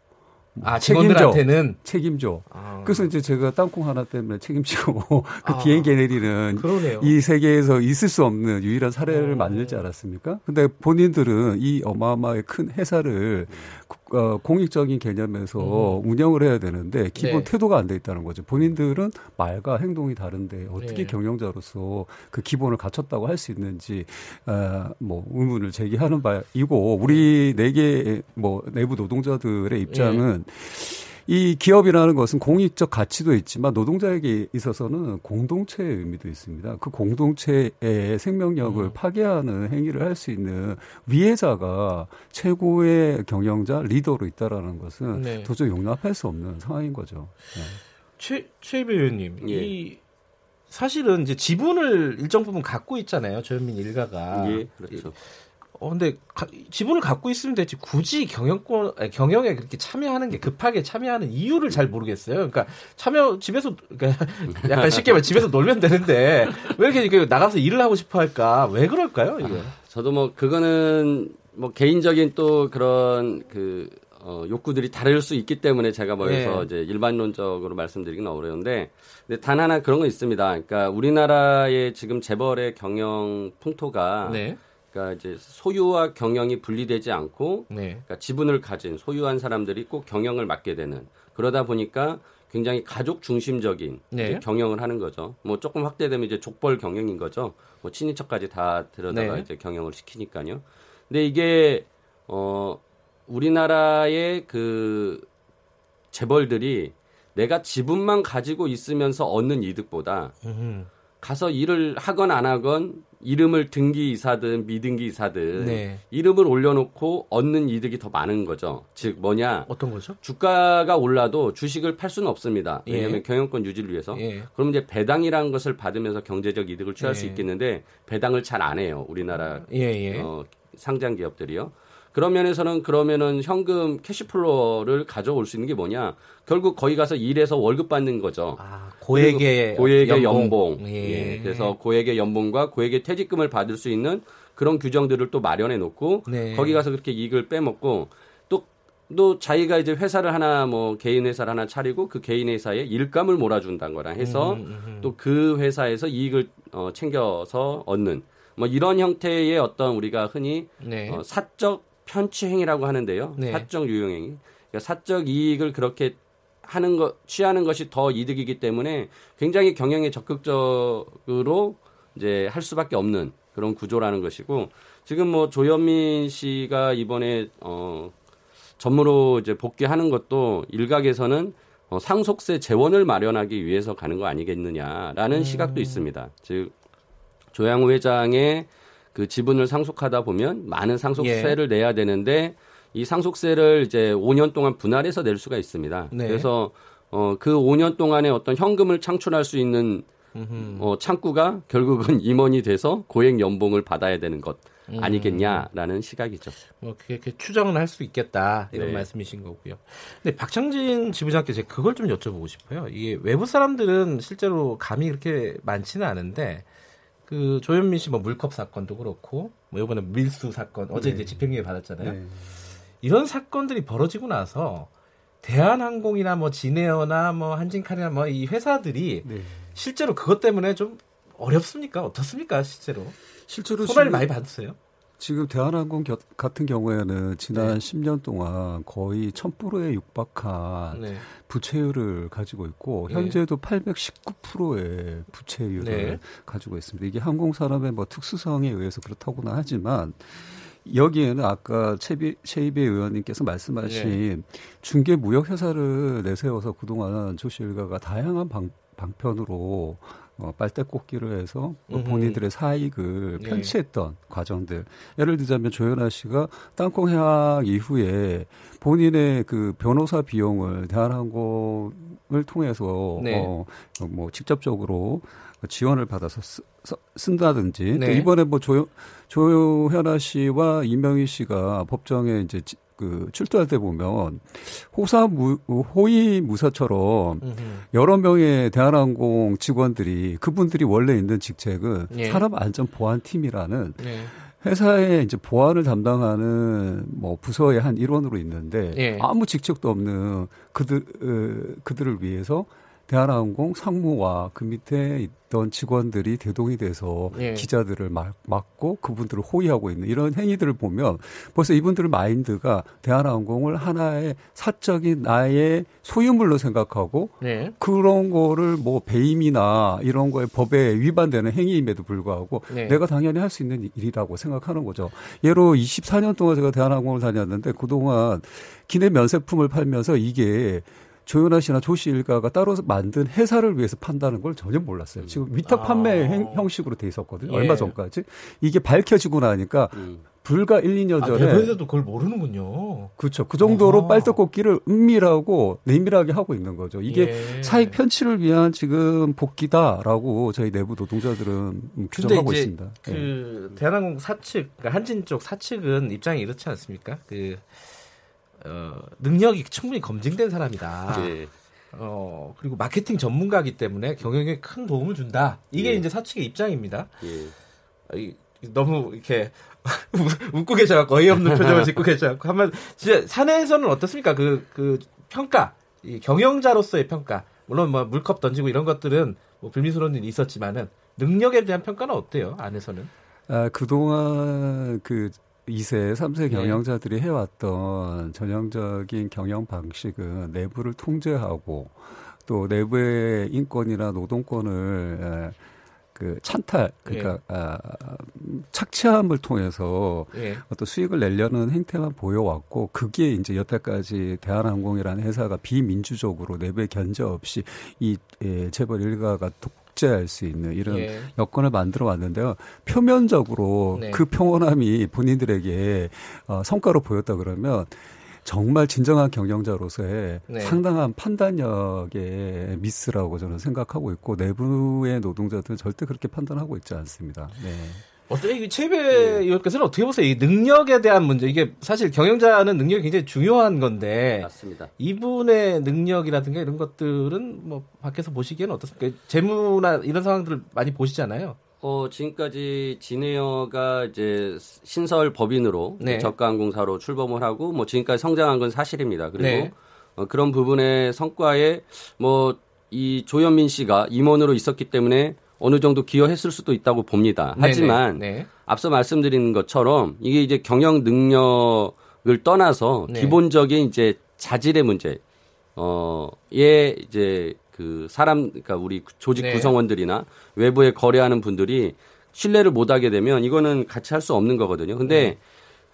아, 직원들한테는 책임져. 아. 그래서 이제 제가 땅콩 하나 때문에 책임지고 그 아. 비행기 내리는 그러네요. 이 세계에서 있을 수 없는 유일한 사례를 어. 만들지 않았습니까? 근데 본인들은 이 어마어마하게 큰 회사를 어, 공익적인 개념에서 음. 운영을 해야 되는데 기본 네. 태도가 안 돼 있다는 거죠. 본인들은 말과 행동이 다른데 어떻게 네. 경영자로서 그 기본을 갖췄다고 할 수 있는지 어, 뭐 의문을 제기하는 바이고 우리 네 개 뭐 내부 노동자들의 입장은 네. 이 기업이라는 것은 공익적 가치도 있지만 노동자에게 있어서는 공동체의 의미도 있습니다. 그 공동체의 생명력을 음. 파괴하는 행위를 할 수 있는 위해자가 최고의 경영자 리더로 있다라는 것은 네. 도저히 용납할 수 없는 상황인 거죠. 네. 최 최배 의원님, 예. 이 사실은 이제 지분을 일정 부분 갖고 있잖아요. 조현민 일가가. 예, 그렇죠. 어, 근데 가, 지분을 갖고 있으면 되지 굳이 경영권 아니, 경영에 그렇게 참여하는 게 급하게 참여하는 이유를 잘 모르겠어요. 그러니까 참여 집에서 그러니까 약간 쉽게 말 집에서 놀면 되는데 왜 이렇게, 이렇게 나가서 일을 하고 싶어 할까? 왜 그럴까요? 이게? 저도 뭐 그거는 뭐 개인적인 또 그런 그 어, 욕구들이 다를 수 있기 때문에 제가 뭐 여기서 네. 이제 일반론적으로 말씀드리기는 어려운데 근데 단 하나 그런 거 있습니다. 그러니까 우리나라의 지금 재벌의 경영 풍토가 네. 그러니까 이제 소유와 경영이 분리되지 않고 네. 그러니까 지분을 가진 소유한 사람들이 꼭 경영을 맡게 되는 그러다 보니까 굉장히 가족 중심적인 네. 경영을 하는 거죠. 뭐 조금 확대되면 이제 족벌 경영인 거죠. 뭐 친인척까지 다 들여다가 네. 이제 경영을 시키니까요. 근데 이게 어 우리나라의 그 재벌들이 내가 지분만 가지고 있으면서 얻는 이득보다. 가서 일을 하건 안 하건 이름을 등기 이사든 미등기 이사든 네. 이름을 올려놓고 얻는 이득이 더 많은 거죠. 즉 뭐냐? 어떤 거죠? 주가가 올라도 주식을 팔 수는 없습니다. 예. 왜냐하면 예. 경영권 유지를 위해서. 예. 그럼 이제 배당이라는 것을 받으면서 경제적 이득을 취할 예. 수 있겠는데 배당을 잘 안 해요. 우리나라 예, 예. 어, 상장 기업들이요. 그런 면에서는 그러면은 현금 캐시플로를 가져올 수 있는 게 뭐냐? 결국 거기 가서 일해서 월급 받는 거죠. 아, 고액의 고액의 연봉. 연봉. 예. 예. 그래서 고액의 연봉과 고액의 퇴직금을 받을 수 있는 그런 규정들을 또 마련해 놓고 네. 거기 가서 그렇게 이익을 빼먹고 또 또 자기가 이제 회사를 하나 뭐 개인 회사를 하나 차리고 그 개인 회사에 일감을 몰아준다는 거랑 해서 음, 음, 음. 또그 회사에서 이익을 어, 챙겨서 얻는 뭐 이런 형태의 어떤 우리가 흔히 네. 어, 사적 편취행위라고 하는데요. 네. 사적 유용행위. 그러니까 사적 이익을 그렇게 하는 것, 취하는 것이 더 이득이기 때문에 굉장히 경영에 적극적으로 이제 할 수밖에 없는 그런 구조라는 것이고 지금 뭐 조현민 씨가 이번에 어 전무로 이제 복귀하는 것도 일각에서는 어, 상속세 재원을 마련하기 위해서 가는 거 아니겠느냐라는 음. 시각도 있습니다. 즉 조양호 회장의 그 지분을 상속하다 보면 많은 상속세를 예. 내야 되는데 이 상속세를 이제 5년 동안 분할해서 낼 수가 있습니다. 네. 그래서 어, 그 5년 동안에 어떤 현금을 창출할 수 있는 어, 창구가 결국은 임원이 돼서 고액 연봉을 받아야 되는 것 음. 아니겠냐라는 시각이죠. 뭐 그렇게 추정을 할수 있겠다 이런 네. 말씀이신 거고요. 근데 박창진 지부장께 제가 그걸 좀 여쭤보고 싶어요. 이게 외부 사람들은 실제로 감이 그렇게 많지는 않은데 그 조현민 씨 뭐 물컵 사건도 그렇고 뭐 이번에 밀수 사건 어제 네. 이제 집행유예 받았잖아요. 네. 이런 사건들이 벌어지고 나서 대한항공이나 뭐 진에어나 뭐 한진칼이나 뭐 이 회사들이 네. 실제로 그것 때문에 좀 어렵습니까? 어떻습니까? 실제로 실제로 손해를 많이 받으세요? 지금 대한항공 겨, 같은 경우에는 지난 네. 10년 동안 거의 1000%에 육박한 네. 부채율을 가지고 있고 네. 현재도 819%의 부채율을 네. 가지고 있습니다. 이게 항공 산업의 뭐 특수성에 의해서 그렇다고는 하지만 여기에는 아까 최비, 최이배 의원님께서 말씀하신 네. 중개 무역 회사를 내세워서 그동안 조시 일가가 다양한 방, 방편으로 어, 빨대 꽂기를 해서 뭐 본인들의 사익을 네. 편취했던 네. 과정들. 예를 들자면 조현아 씨가 땅콩 해약 이후에 본인의 그 변호사 비용을 대한항공을 통해서 네. 어, 뭐 직접적으로 지원을 받아서 쓰, 쓴다든지 네. 또 이번에 뭐 조, 조현아 씨와 이명희 씨가 법정에 이제 그 출두할 때 보면 호사 무, 호위 무사처럼 여러 명의 대한항공 직원들이 그분들이 원래 있는 직책은 예. 산업 안전 보안 팀이라는 예. 회사의 이제 보안을 담당하는 뭐 부서의 한 일원으로 있는데 예. 아무 직책도 없는 그들 어, 그들을 위해서 대한항공 상무와 그 밑에 있던 직원들이 대동이 돼서 예. 기자들을 막, 막고 그분들을 호위하고 있는 이런 행위들을 보면 벌써 이분들 마인드가 대한항공을 하나의 사적인 나의 소유물로 생각하고 예. 그런 거를 뭐 배임이나 이런 거에 법에 위반되는 행위임에도 불구하고 예. 내가 당연히 할 수 있는 일이라고 생각하는 거죠. 예로 24년 동안 제가 대한항공을 다녔는데 그동안 기내 면세품을 팔면서 이게 조현아 씨나 조씨 일가가 따로 만든 회사를 위해서 판다는 걸 전혀 몰랐어요. 지금 위탁 판매 아. 형식으로 돼 있었거든요. 예. 얼마 전까지. 이게 밝혀지고 나니까 음. 불과 1, 2년 전에. 아, 대표에서도 그걸 모르는군요. 그렇죠. 그 정도로 아. 빨대꽂기를 은밀하고 내밀하게 하고 있는 거죠. 이게 예. 사익 편취를 위한 지금 복귀다라고 저희 내부 노동자들은 규정하고 있습니다. 그 예. 대한항공 사측, 그러니까 한진 쪽 사측은 입장이 이렇지 않습니까? 그 어, 능력이 충분히 검증된 사람이다. 네. 어, 그리고 마케팅 전문가이기 때문에 경영에 큰 도움을 준다. 이게 예. 이제 사측의 입장입니다. 예. 너무 이렇게 웃고 계셔갖고 어이없는 표정을 짓고 계셔갖고 한번 진짜 사내에서는 어떻습니까? 그, 그 평가, 이 경영자로서의 평가. 물론 뭐 물컵 던지고 이런 것들은 뭐 불미스러운 일이 있었지만은 능력에 대한 평가는 어때요? 안에서는? 아, 그동안 그 2세, 3세 경영자들이 네. 해왔던 전형적인 경영 방식은 내부를 통제하고 또 내부의 인권이나 노동권을 그 찬탈 그러니까 예. 아, 착취함을 통해서 예. 어떤 수익을 내려는 행태만 보여왔고 그게 이제 여태까지 대한항공이라는 회사가 비민주적으로 내부의 견제 없이 이 예, 재벌 일가가 독재할 수 있는 이런 예. 여건을 만들어 왔는데요. 표면적으로 네. 그 평온함이 본인들에게 어, 성과로 보였다 그러면 정말 진정한 경영자로서의 네. 상당한 판단력의 미스라고 저는 생각하고 있고 내부의 노동자들은 절대 그렇게 판단하고 있지 않습니다. 네. 어떻게 최배 네. 의원께서는 어떻게 보세요? 이 능력에 대한 문제 이게 사실 경영자는 능력이 굉장히 중요한 건데 맞습니다. 이분의 능력이라든가 이런 것들은 뭐 밖에서 보시기에는 어떻습니까? 재무나 이런 상황들을 많이 보시잖아요. 어, 지금까지 진에어가 이제 신설 법인으로 네. 저가항공사로 출범을 하고 뭐 지금까지 성장한 건 사실입니다. 그리고 네. 어, 그런 부분의 성과에 뭐 이 조현민 씨가 임원으로 있었기 때문에 어느 정도 기여했을 수도 있다고 봅니다. 하지만 네. 앞서 말씀드린 것처럼 이게 이제 경영 능력을 떠나서 네. 기본적인 이제 자질의 문제, 어에 이제 그 사람 그러니까 우리 조직 네. 구성원들이나 외부에 거래하는 분들이 신뢰를 못 하게 되면 이거는 같이 할 수 없는 거거든요. 근데 네.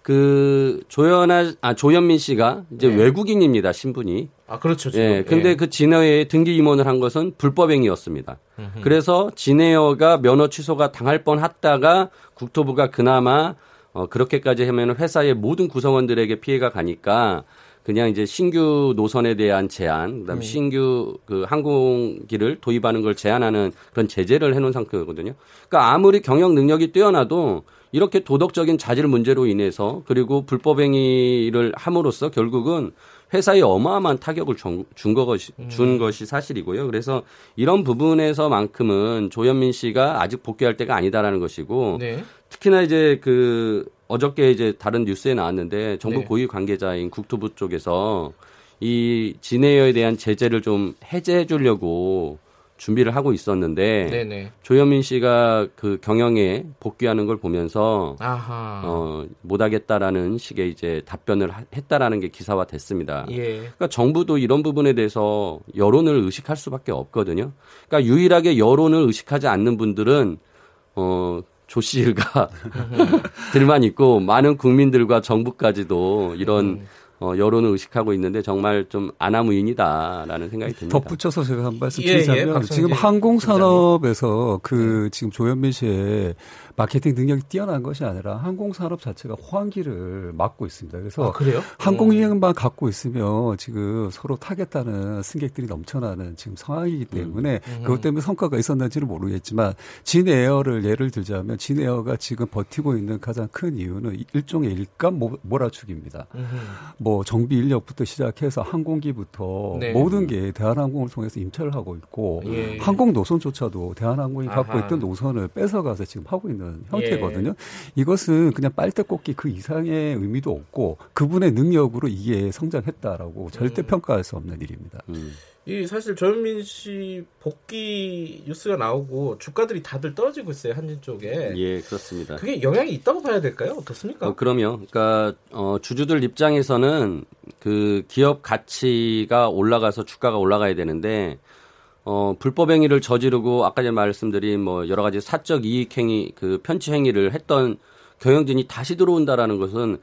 그 조연아 아 조현민 씨가 이제 네. 외국인입니다 신분이 아 그렇죠 지금. 예 근데 예. 그 진에어에 등기 임원을 한 것은 불법 행위였습니다 음흠. 그래서 진에어가 면허 취소가 당할 뻔했다가 국토부가 그나마 어 그렇게까지 하면 회사의 모든 구성원들에게 피해가 가니까 그냥 이제 신규 노선에 대한 제한, 그다음 에 네. 신규 그 항공기를 도입하는 걸 제한하는 그런 제재를 해놓은 상태거든요. 그러니까 아무리 경영 능력이 뛰어나도 이렇게 도덕적인 자질 문제로 인해서 그리고 불법행위를 함으로써 결국은 회사에 어마어마한 타격을 준, 것이, 준 음. 것이 사실이고요. 그래서 이런 부분에서만큼은 조현민 씨가 아직 복귀할 때가 아니다라는 것이고 네. 특히나 이제 그 어저께 이제 다른 뉴스에 나왔는데 정부 네. 고위 관계자인 국토부 쪽에서 이 진해여에 대한 제재를 좀 해제해 주려고 준비를 하고 있었는데 네네. 조현민 씨가 그 경영에 복귀하는 걸 보면서 아하. 어 못하겠다라는 식의 이제 답변을 했다라는 게 기사화 됐습니다. 예. 그러니까 정부도 이런 부분에 대해서 여론을 의식할 수밖에 없거든요. 그러니까 유일하게 여론을 의식하지 않는 분들은 어 조씨 일가 들만 있고 많은 국민들과 정부까지도 이런 음. 어, 여론을 의식하고 있는데 정말 좀 아나무인이다라는 생각이 듭니다. 덧붙여서 제가 한 말씀 드리자면 예, 예, 지금 항공산업에서 그 네. 지금 조현민 씨의 마케팅 능력이 뛰어난 것이 아니라 항공산업 자체가 호황기를 맞고 있습니다. 그래서 아, 그래요? 항공기능만 갖고 있으면 지금 서로 타겠다는 승객들이 넘쳐나는 지금 상황이기 음. 때문에 음. 그것 때문에 성과가 있었는지는 모르겠지만 진에어를 예를 들자면 진에어가 지금 버티고 있는 가장 큰 이유는 일종의 일감 몰아주기입니다. 음. 뭐 정비 인력부터 시작해서 항공기부터 네. 모든 게 대한항공을 통해서 임차를 하고 있고 예. 항공 노선조차도 대한항공이 아하. 갖고 있던 노선을 뺏어가서 지금 하고 있는 형태거든요. 예. 이것은 그냥 빨대 꽂기 그 이상의 의미도 없고 그분의 능력으로 이게 성장했다라고 절대 음. 평가할 수 없는 일입니다. 음. 이 사실 조현민 씨 복귀 뉴스가 나오고 주가들이 다들 떨어지고 있어요 한진 쪽에. 예, 그렇습니다. 그게 영향이 있다고 봐야 될까요? 어떻습니까? 어, 그럼요. 그러니까 어, 주주들 입장에서는 그 기업 가치가 올라가서 주가가 올라가야 되는데 어, 불법 행위를 저지르고 아까 전에 말씀드린 뭐 여러 가지 사적 이익 행위 그 편취 행위를 했던 경영진이 다시 들어온다라는 것은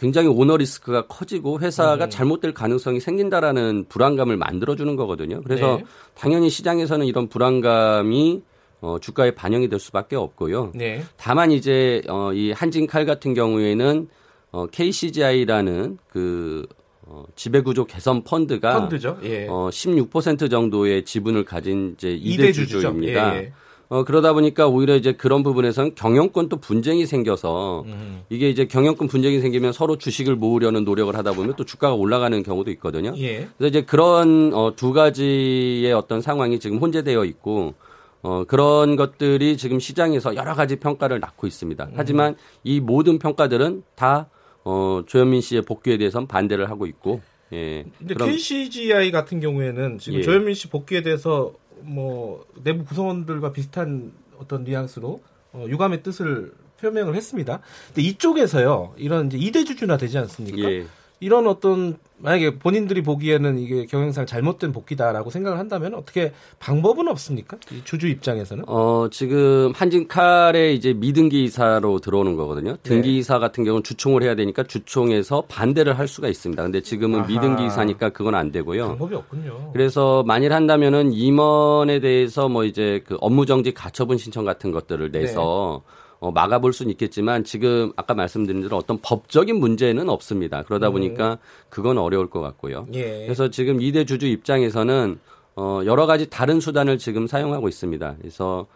굉장히 오너 리스크가 커지고 회사가 음. 잘못될 가능성이 생긴다라는 불안감을 만들어주는 거거든요. 그래서 네. 당연히 시장에서는 이런 불안감이 어, 주가에 반영이 될 수밖에 없고요. 네. 다만 이제 어, 이 한진칼 같은 경우에는 어, KCGI라는 그 어, 지배구조 개선 펀드가 펀드죠. 예. 어, 16% 정도의 지분을 가진 이제 2대 주주입니다. 예, 예. 어, 그러다 보니까 오히려 이제 그런 부분에서는 경영권 또 분쟁이 생겨서 음. 이게 이제 경영권 분쟁이 생기면 서로 주식을 모으려는 노력을 하다 보면 또 주가가 올라가는 경우도 있거든요. 예. 그래서 이제 그런 어, 두 가지의 어떤 상황이 지금 혼재되어 있고 어, 그런 것들이 지금 시장에서 여러 가지 평가를 낳고 있습니다. 음. 하지만 이 모든 평가들은 다 어, 조현민 씨의 복귀에 대해서는 반대를 하고 있고. 예. 근데 그럼, KCGI 같은 경우에는 지금 예. 조현민 씨 복귀에 대해서 뭐 내부 구성원들과 비슷한 어떤 뉘앙스로 어, 유감의 뜻을 표명을 했습니다. 근데 이쪽에서요, 이런 이제 이대 주주나 되지 않습니까? 예. 이런 어떤 만약에 본인들이 보기에는 이게 경영상 잘못된 복귀다라고 생각을 한다면 어떻게 방법은 없습니까? 주주 입장에서는? 어, 지금 한진칼의 이제 미등기 이사로 들어오는 거거든요. 등기 이사 네. 같은 경우는 주총을 해야 되니까 주총에서 반대를 할 수가 있습니다. 근데 지금은 아하. 미등기 이사니까 그건 안 되고요. 방법이 없군요. 그래서 만일 한다면은 임원에 대해서 뭐 이제 그 업무정지 가처분 신청 같은 것들을 내서 네. 어, 막아볼 수는 있겠지만 지금 아까 말씀드린 대로 어떤 법적인 문제는 없습니다. 그러다 음. 보니까 그건 어려울 것 같고요. 예. 그래서 지금 이대 주주 입장에서는 어, 여러 가지 다른 수단을 지금 사용하고 있습니다. 그래서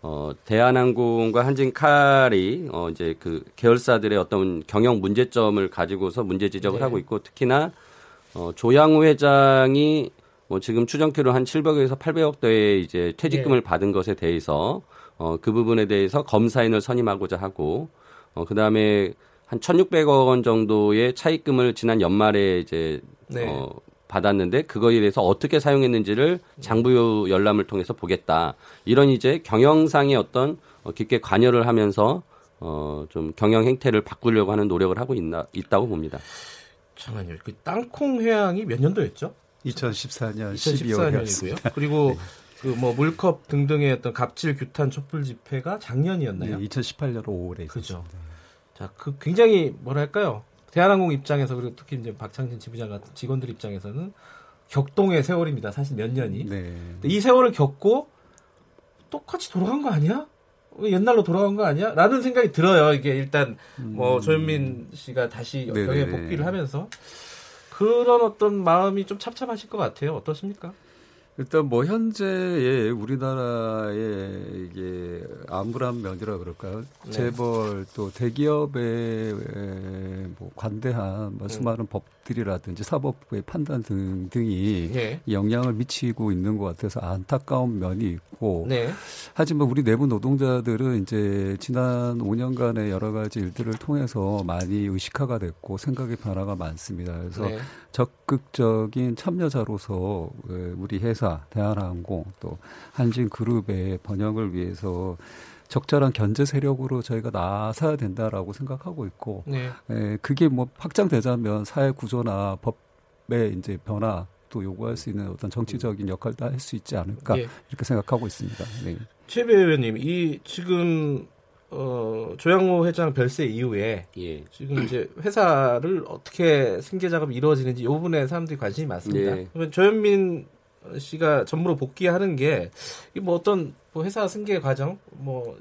어, 대한항공과 한진칼이 어, 이제 그 계열사들의 어떤 경영 문제점을 가지고서 문제 지적을 네. 하고 있고 특히나 어, 조양우 회장이 뭐 지금 추정키로 한 700에서 800억 대의 이제 퇴직금을 네. 받은 것에 대해서 어, 그 부분에 대해서 검사인을 선임하고자 하고 어, 그 다음에 한 1,600억 원 정도의 차입금을 지난 연말에 이제 네. 어, 받았는데 그거에 대해서 어떻게 사용했는지를 장부 열람을 통해서 보겠다. 이런 이제 경영상의 어떤 어, 깊게 관여를 하면서 어, 좀 경영 행태를 바꾸려고 하는 노력을 하고 있나, 있다고 봅니다. 잠깐만요. 그 땅콩 회항이 몇 년도였죠? 2014년 12월이고요. 그리고 네. 그 뭐 물컵 등등의 어떤 갑질 규탄 촛불 집회가 작년이었나요? 네, 2018년 5월에 그죠. 자, 그 굉장히 뭐랄까요? 대한항공 입장에서 그리고 특히 이제 박창진 지부장 같은 직원들 입장에서는 격동의 세월입니다. 사실 몇 년이. 네. 이 세월을 겪고 똑같이 돌아간 거 아니야? 옛날로 돌아간 거 아니야? 라는 생각이 들어요. 이게 일단 뭐 음. 조현민 씨가 다시 경에 복귀를 하면서 그런 어떤 마음이 좀 찹찹하실 것 같아요. 어떻습니까? 일단 뭐 현재의 우리나라의 이게 암울한 면이라 그럴까요? 네. 재벌 또 대기업의 뭐 관대한 뭐 음. 수많은 법 들이라든지 사법부의 판단 등 등이 네. 영향을 미치고 있는 것 같아서 안타까운 면이 있고 네. 하지만 우리 내부 노동자들은 이제 지난 5년간의 여러 가지 일들을 통해서 많이 의식화가 됐고 생각의 변화가 많습니다. 그래서 네. 적극적인 참여자로서 우리 회사 대한항공 또 한진그룹의 번영을 위해서 적절한 견제 세력으로 저희가 나서야 된다라고 생각하고 있고 네. 에, 그게 뭐 확장되자면 사회 구조나 법의 이제 변화 또 요구할 수 있는 어떤 정치적인 역할도 할 수 있지 않을까 네. 이렇게 생각하고 있습니다. 네. 최배 의원님, 이 지금 어, 조양호 회장 별세 이후에 예. 지금 이제 회사를 어떻게 승계 작업이 이루어지는지 이 부분에 사람들이 관심이 많습니다. 예. 그러면 조현민 씨가 전무로 복귀하는 게 뭐 어떤 뭐 회사 승계 과정 뭐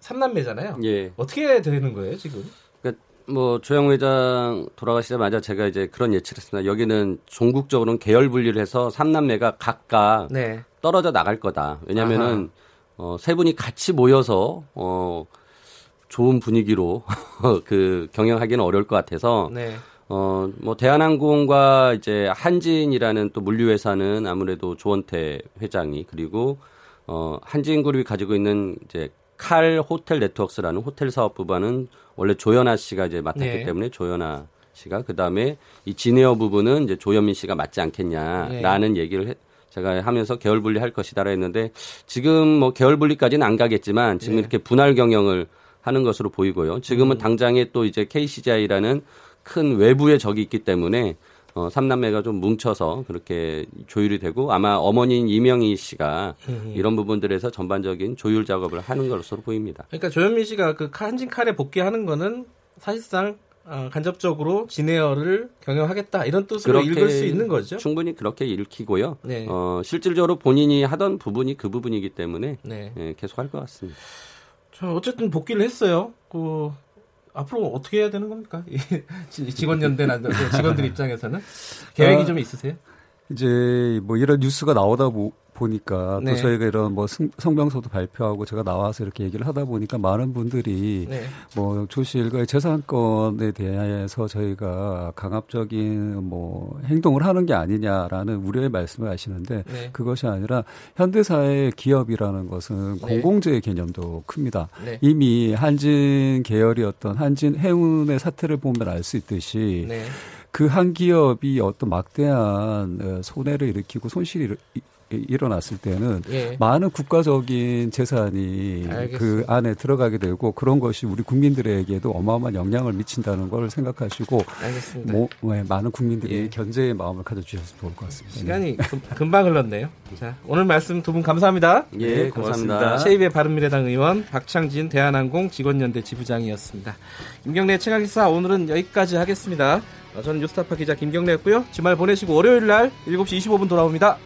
삼남매잖아요. 예. 어떻게 되는 거예요 지금? 그러니까 뭐 조영 회장 돌아가시자마자 제가 이제 그런 예측을 했습니다. 여기는 종국적으로는 계열 분리를 해서 삼남매가 각각 네. 떨어져 나갈 거다. 왜냐면은 어, 세 분이 같이 모여서 어, 좋은 분위기로 그 경영하기는 어려울 것 같아서 네. 어, 뭐 대한항공과 이제 한진이라는 또 물류회사는 아무래도 조원태 회장이 그리고 어, 한진그룹이 가지고 있는 이제 칼 호텔 네트워크스라는 호텔 사업 부분은 원래 조연아 씨가 이제 맡았기 네. 때문에 조연아 씨가 그다음에 이 진에어 부분은 이제 조현민 씨가 맞지 않겠냐라는 네. 얘기를 했, 제가 하면서 계열 분리할 것이다라 했는데 지금 뭐 계열 분리까지는 안 가겠지만 지금 네. 이렇게 분할 경영을 하는 것으로 보이고요. 지금은 음. 당장에 또 이제 KCGI라는 큰 외부의 적이 있기 때문에 어, 삼남매가 좀 뭉쳐서 그렇게 조율이 되고 아마 어머니인 이명희 씨가 음. 이런 부분들에서 전반적인 조율 작업을 하는 것으로 보입니다. 그러니까 조현민 씨가 그 한진 칼에 복귀하는 거는 사실상 어, 간접적으로 진에어를 경영하겠다 이런 뜻으로 읽을 수 있는 거죠. 충분히 그렇게 읽히고요. 네. 어, 실질적으로 본인이 하던 부분이 그 부분이기 때문에 네. 예, 계속 할 것 같습니다. 자, 어쨌든 복귀를 했어요. 그 앞으로 어떻게 해야 되는 겁니까? 직원 연대나 직원들 입장에서는 계획이 아, 좀 있으세요? 이제 뭐 이런 뉴스가 나오다 보 니까 네. 또 저희가 이런 뭐 성명서도 발표하고 제가 나와서 이렇게 얘기를 하다 보니까 많은 분들이 네. 뭐 조실과의 재산권에 대해서 저희가 강압적인 뭐 행동을 하는 게 아니냐라는 우려의 말씀을 하시는데 네. 그것이 아니라 현대사의 기업이라는 것은 네. 공공재의 개념도 큽니다. 네. 이미 한진 계열이었던 한진 해운의 사태를 보면 알 수 있듯이 네. 그한 기업이 어떤 막대한 어, 손해를 일으키고 손실이 일어났을 때는 예. 많은 국가적인 재산이 알겠습니다. 그 안에 들어가게 되고 그런 것이 우리 국민들에게도 어마어마한 영향을 미친다는 걸 생각하시고 알겠습니다. 뭐, 네, 많은 국민들이 예. 견제의 마음을 가져주셨으면 좋을 것 같습니다. 시간이 금, 금방 흘렀네요. 자, 오늘 말씀 두 분 감사합니다. 예, 네, 고맙습니다. 셰이베 바른미래당 의원 박창진 대한항공 직원연대 지부장이었습니다. 김경래 최강기사 오늘은 여기까지 하겠습니다. 저는 뉴스타파 기자 김경래였고요. 주말 보내시고 월요일 날 7시 25분 돌아옵니다.